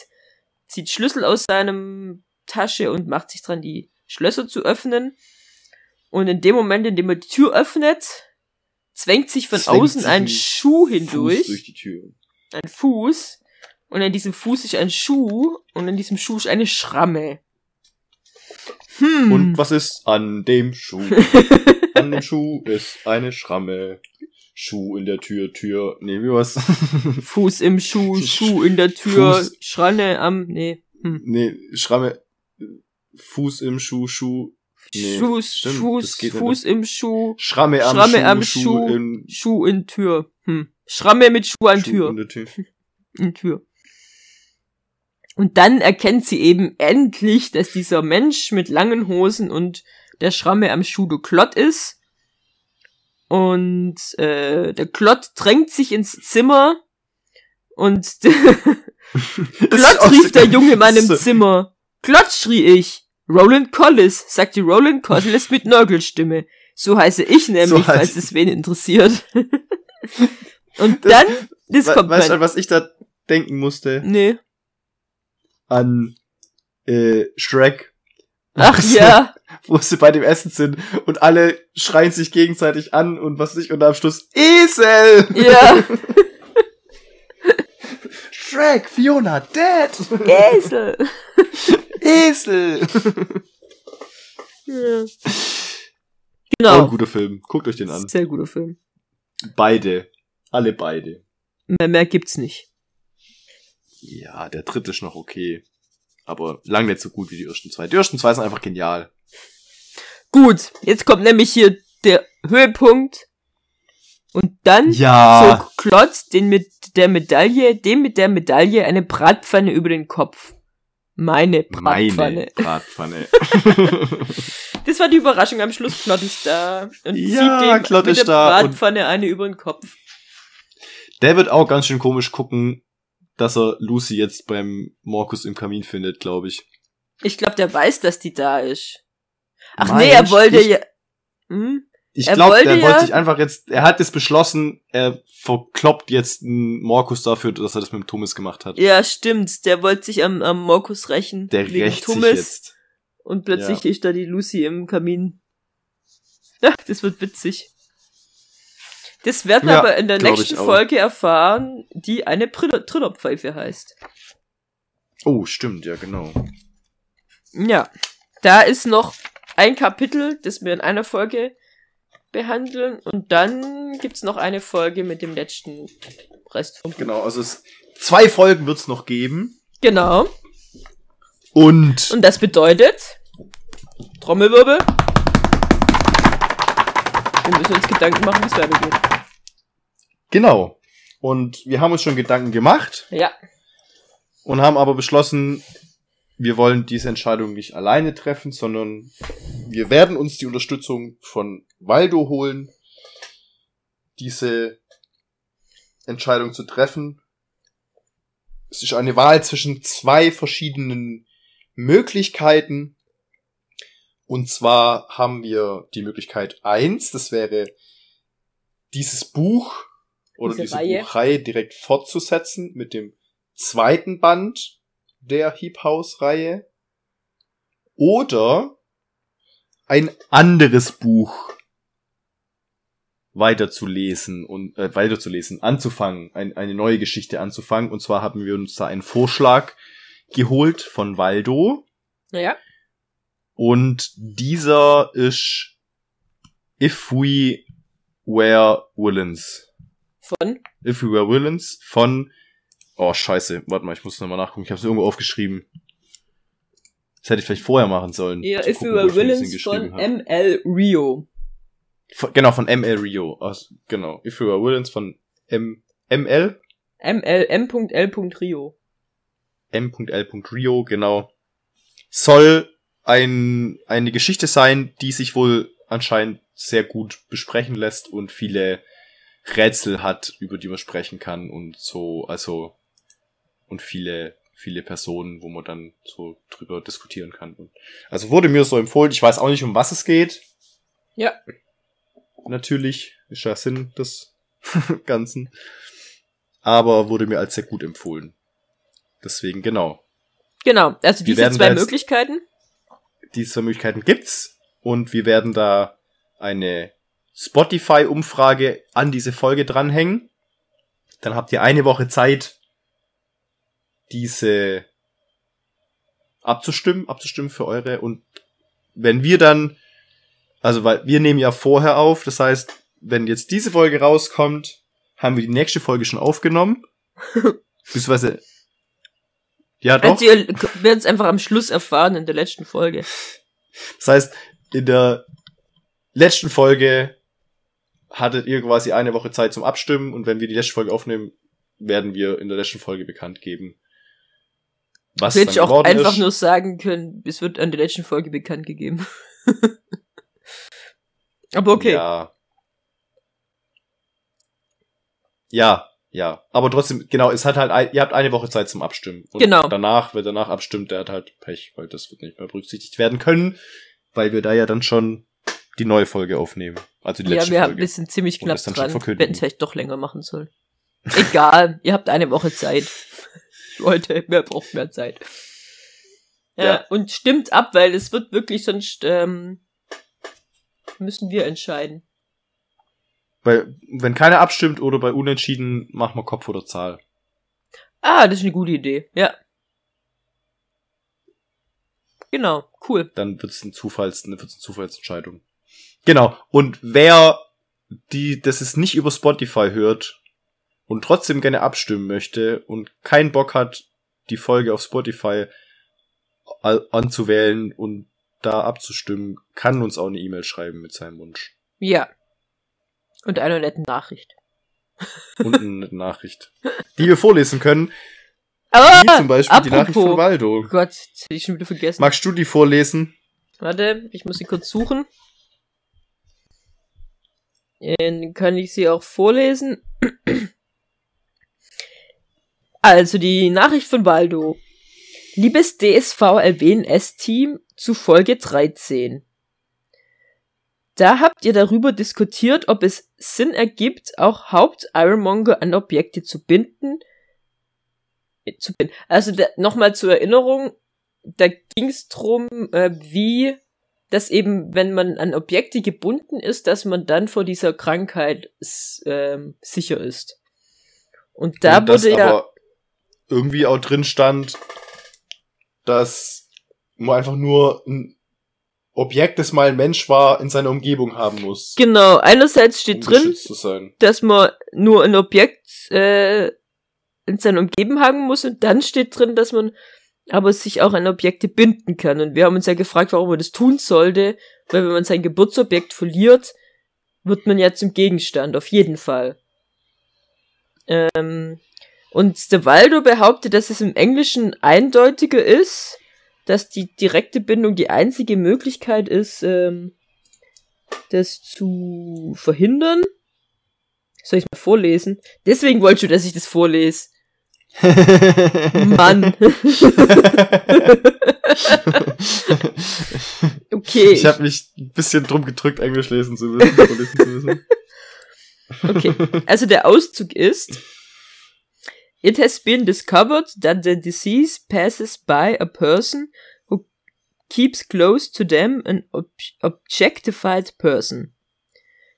zieht Schlüssel aus seinem Tasche und macht sich dran, die Schlösser zu öffnen. Und in dem Moment, in dem er die Tür öffnet, zwängt sich von Zwängt außen sich ein Schuh Fuß hindurch durch die Tür. ein Fuß und an diesem Fuß ist ein Schuh und an diesem Schuh ist eine Schramme. Hm. Und was ist an dem Schuh? an dem Schuh ist eine Schramme. Schuh in der Tür, Tür. Nee, wie was? Fuß im Schuh, Schuh in der Tür, Fuß. Schranne am, nee, hm. nee, Schramme. Fuß im Schuh, Schuh. Nee, Fuß, stimmt, Fuß, Fuß im Schuh, Schramme am Schramme Schuh, am Schuh, Schuh. im, Schuh in Tür. Hm. Schramme mit Schuh an Schuh Tür. in der Tür. in Tür. Und dann erkennt sie eben endlich, dass dieser Mensch mit langen Hosen und der Schramme am Schuh der Klott ist. Und äh, der Klott drängt sich ins Zimmer und Klott rief der junge Mann im So- Zimmer. Klott schrie ich. Roland Collis, sagte Roland Collis mit Nörgelstimme. So heiße ich nämlich, So falls es wen interessiert. und dann, das We kommt weißt du, was ich da denken musste? nee. An äh, Shrek. Ach Wo sie- ja, Wo sie bei dem Essen sind und alle schreien sich gegenseitig an und was ich und am Schluss Esel! ja, Shrek, Fiona, Dad! Esel. Esel! Ja. Genau. ein guter Film. Guckt euch den an. Sehr guter Film. Beide. Alle beide. Mehr, mehr gibt's nicht. Ja, der dritte ist noch okay. Aber lang nicht so gut wie die ersten zwei. Die ersten zwei sind einfach genial. Gut, jetzt kommt nämlich hier der Höhepunkt. Und dann Ja. zog Klotz den mit der Medaille, dem mit der Medaille eine Bratpfanne über den Kopf. Meine Bratpfanne. Meine Bratpfanne. Das war die Überraschung am Schluss. Klott ist da und Ja, zieht dem Klott mit ist der da und- Bratpfanne eine über den Kopf. Der wird auch ganz schön komisch gucken, dass er Lucy jetzt beim Markus im Kamin findet, glaube ich. Ich glaube, der weiß, dass die da ist. Ach Meinst nee, er wollte ich- ja. Hm? Ich Er glaube, wollte der ja- wollte sich einfach jetzt, er hat es beschlossen, er verkloppt jetzt einen Markus dafür, dass er das mit dem Thomas gemacht hat. Ja, stimmt. Der wollte sich am, am Morkus rächen. Der rächt sich Thomas. jetzt. Und plötzlich Ja. ist da die Lucy im Kamin. Ja, das wird witzig. Das werden wir Ja, aber in der nächsten. Folge erfahren, die eine Trill- Trillerpfeife heißt. Oh, stimmt, ja, genau. Ja, da ist noch ein Kapitel, das wir in einer Folge behandeln. Und dann gibt's noch eine Folge mit dem letzten Rest vom Buch. Genau, also es, zwei Folgen wird's noch geben. Genau. Und, Und das bedeutet, Trommelwirbel. Wir müssen uns Gedanken machen, wie es weitergeht. Genau. Und wir haben uns schon Gedanken gemacht Ja. und haben aber beschlossen, wir wollen diese Entscheidung nicht alleine treffen, sondern wir werden uns die Unterstützung von Waldo holen, diese Entscheidung zu treffen. Es ist eine Wahl zwischen zwei verschiedenen Möglichkeiten. Und zwar haben wir die Möglichkeit eins, das wäre dieses Buch oder Diese diese, Reihe. Buchreihe direkt fortzusetzen mit dem zweiten Band der Heap House Reihe oder ein anderes Buch weiterzulesen und äh, weiterzulesen, anzufangen, ein, eine neue Geschichte anzufangen. Und zwar haben wir uns da einen Vorschlag geholt von Waldo. Naja. Und dieser ist If We Were Villains. Von? If We Were Villains von Oh, scheiße. Warte mal, ich muss nochmal nachgucken. Ich habe es irgendwo aufgeschrieben. Das hätte ich vielleicht vorher machen sollen. Ja, If We gucken, wo Were Villains von hab. ML Rio. Von, genau, von ML Rio. Aus, genau. If We Were Villains von M, ML. ML, M.L. Rio. M.L. Rio, genau. Soll ein, eine Geschichte sein, die sich wohl anscheinend sehr gut besprechen lässt und viele Rätsel hat, über die man sprechen kann und so, also, und viele, viele Personen, wo man dann so drüber diskutieren kann. Und, also wurde mir so empfohlen, ich weiß auch nicht, um was es geht. Ja. Natürlich, ist ja Sinn des Ganzen. Aber wurde mir als sehr gut empfohlen. Deswegen, genau. Genau, also diese zwei Möglichkeiten. diese zwei Möglichkeiten gibt's und wir werden da eine Spotify-Umfrage an diese Folge dranhängen. Dann habt ihr eine Woche Zeit, diese abzustimmen, abzustimmen für eure und wenn wir dann, also weil wir nehmen ja vorher auf, das heißt, wenn jetzt diese Folge rauskommt, haben wir die nächste Folge schon aufgenommen. Beziehungsweise, ja doch. Also ihr werdet es einfach am Schluss erfahren in der letzten Folge. Das heißt, in der letzten Folge hattet ihr quasi eine Woche Zeit zum Abstimmen und wenn wir die letzte Folge aufnehmen, werden wir in der letzten Folge bekannt geben. Was Hätte ich auch einfach ist. nur sagen können, es wird an der letzten Folge bekannt gegeben. Aber okay. Ja. Ja, ja. Aber trotzdem, genau, es hat halt, ihr habt eine Woche Zeit zum Abstimmen. Und genau. danach, wer danach abstimmt, der hat halt Pech, weil das wird nicht mehr berücksichtigt werden können, weil wir da ja dann schon die neue Folge aufnehmen. Also die letzte Folge. Ja, wir sind ziemlich knapp dran. Wir hätten es vielleicht doch länger machen sollen. Egal, ihr habt eine Woche Zeit. Leute, wer braucht mehr Zeit? Ja, ja. Und stimmt ab, weil es wird wirklich sonst ähm, müssen wir entscheiden. Weil, wenn keiner abstimmt oder bei Unentschieden, machen wir Kopf oder Zahl. Ah, das ist eine gute Idee, ja. Genau, cool. Dann wird's ein Zufalls, eine Zufallsentscheidung. Genau. Und wer die, das ist nicht über Spotify hört und trotzdem gerne abstimmen möchte und keinen Bock hat, die Folge auf Spotify anzuwählen und da abzustimmen, kann uns auch eine E-Mail schreiben mit seinem Wunsch. Ja. Und eine nette Nachricht. Und eine nette Nachricht. Die wir vorlesen können. Ah, Wie zum Beispiel apropos, die Nachricht von Waldo. Oh Gott, das hätte ich schon wieder vergessen. Magst du die vorlesen? Warte, ich muss sie kurz suchen. Dann kann ich sie auch vorlesen. Also die Nachricht von Waldo. Liebes DSV-LWNS-Team zu Folge 13. Da habt ihr darüber diskutiert, ob es Sinn ergibt, auch Haupt-Ironmonger an Objekte zu binden. Zu binden. Also nochmal zur Erinnerung, da ging es drum, äh, wie das eben, wenn man an Objekte gebunden ist, dass man dann vor dieser Krankheit äh, sicher ist. Und da Und wurde ja irgendwie auch drin stand, dass man einfach nur ein Objekt, das mal ein Mensch war, in seiner Umgebung haben muss. Genau, einerseits steht um drin, dass man nur ein Objekt äh, in seiner Umgebung haben muss und dann steht drin, dass man aber sich auch an Objekte binden kann. Und wir haben uns ja gefragt, warum man das tun sollte, weil wenn man sein Geburtsobjekt verliert, wird man ja zum Gegenstand, auf jeden Fall. Ähm, und der Waldo behauptet, dass es im Englischen eindeutiger ist, dass die direkte Bindung die einzige Möglichkeit ist, ähm, das zu verhindern. Soll ich mal vorlesen? Deswegen wolltest du, dass ich das vorlese. Mann. okay. Ich habe mich ein bisschen drum gedrückt, Englisch lesen zu müssen. Vorlesen zu müssen. okay. Also der Auszug ist, It has been discovered that the disease passes by a person who keeps close to them an ob objectified person.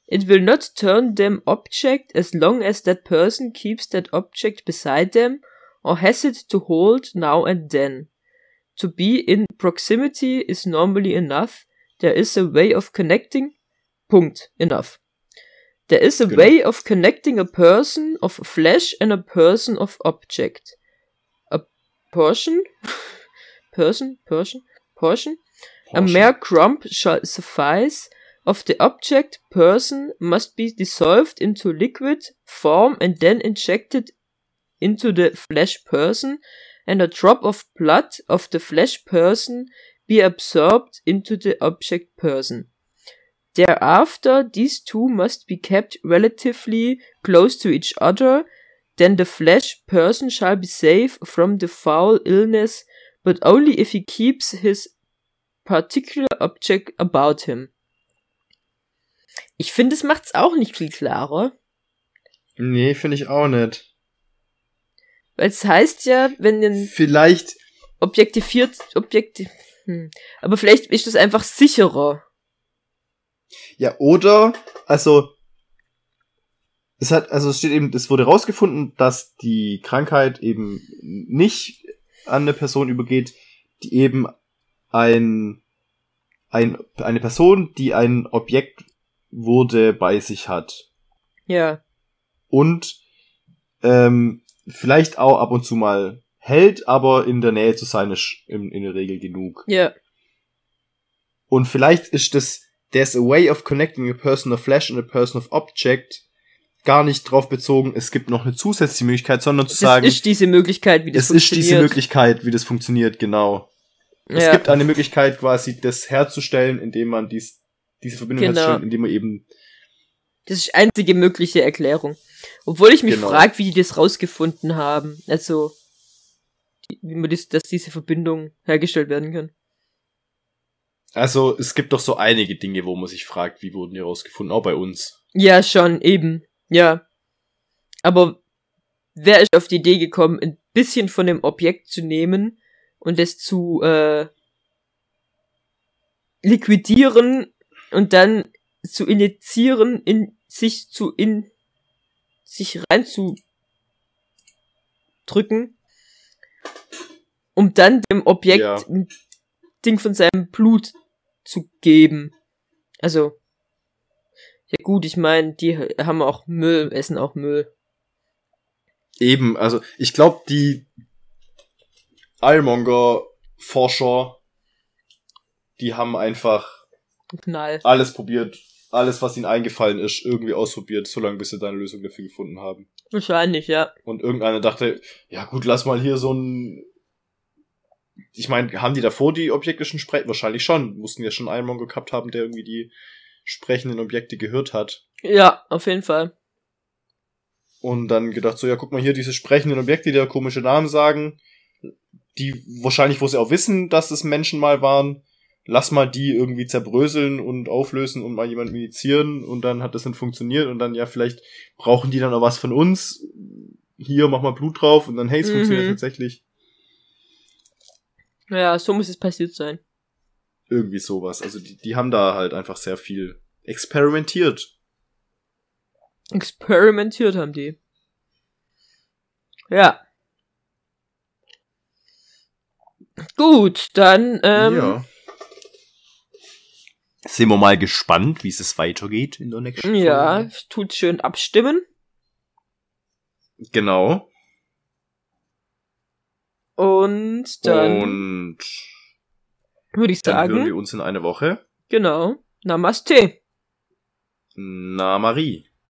It will not turn them object as long as that person keeps that object beside them or has it to hold now and then. To be in proximity is normally enough. There is a way of connecting. Punkt. Enough. There is a way of connecting a person of flesh and a person of object. A portion? person? Portion? Portion? A mere crumb shall suffice. Of the object, person must be dissolved into liquid form and then injected into the flesh person, and a drop of blood of the flesh person be absorbed into the object person. Thereafter these two must be kept relatively close to each other, then the flesh person shall be safe from the foul illness, but only if he keeps his particular object about him. Ich finde, es macht's auch nicht viel klarer. Nee, finde ich auch nicht. Weil es heißt ja, wenn ein vielleicht objektiviert Objektiv hm. aber vielleicht ist das einfach sicherer. Ja, oder, also, es hat, also es steht eben, es wurde rausgefunden, dass die Krankheit eben nicht an eine Person übergeht, die eben ein, ein, eine Person, die ein Objekt wurde, bei sich hat. Ja. Und ähm, vielleicht auch ab und zu mal hält, aber in der Nähe zu sein ist in, in der Regel genug. Ja. Und vielleicht ist das there's a way of connecting a person of flesh and a person of object gar nicht drauf bezogen, es gibt noch eine zusätzliche Möglichkeit, sondern zu Das sagen, ist diese Möglichkeit, wie das es ist funktioniert. diese Möglichkeit, wie das funktioniert, genau. Es ja. gibt eine Möglichkeit, quasi das herzustellen, indem man dies, diese Verbindung Genau. herstellt, indem man eben, Das ist die einzige mögliche Erklärung. Obwohl ich mich Genau. frage, wie die das rausgefunden haben. Also, wie man das, dass diese Verbindung hergestellt werden kann. also es gibt doch so einige Dinge, wo man sich fragt, wie wurden die rausgefunden, auch bei uns. Ja, schon, eben. Ja. Aber wer ist auf die Idee gekommen, ein bisschen von dem Objekt zu nehmen und es zu äh, liquidieren und dann zu injizieren, in sich zu in sich rein zu drücken, um dann dem Objekt Ja. ein Ding von seinem Blut zu geben. Also, ja gut, ich meine, die haben auch Müll, essen auch Müll. Eben, also ich glaube, die Ironmonger-Forscher, die haben einfach Knall. alles probiert, alles, was ihnen eingefallen ist, irgendwie ausprobiert, solange bis sie da eine Lösung dafür gefunden haben. Wahrscheinlich, ja. Und irgendeiner dachte, ja gut, lass mal hier so ein. Ich meine, haben die davor die Objekte schon sprechen? Wahrscheinlich schon. Mussten ja schon einen Mongo gehabt haben, der irgendwie die sprechenden Objekte gehört hat. Ja, auf jeden Fall. Und dann gedacht so, ja, guck mal hier, diese sprechenden Objekte, die da komische Namen sagen, die wahrscheinlich, wo sie auch wissen, dass es Menschen mal waren, lass mal die irgendwie zerbröseln und auflösen und mal jemanden injizieren und dann hat das dann funktioniert und dann, ja, vielleicht brauchen die dann auch was von uns. Hier, mach mal Blut drauf und dann, hey, es Mhm. funktioniert tatsächlich. Ja, so muss es passiert sein. Irgendwie sowas. Also die, die haben da halt einfach sehr viel experimentiert. Experimentiert haben die. Ja. Gut, dann, ähm, ja. Sind wir mal gespannt, wie es weitergeht in der nächsten ja, Folge. tut schön abstimmen. Genau. Und dann Und würde ich dann hören wir sagen, uns in einer Woche. genau, Namaste. Na, Marie.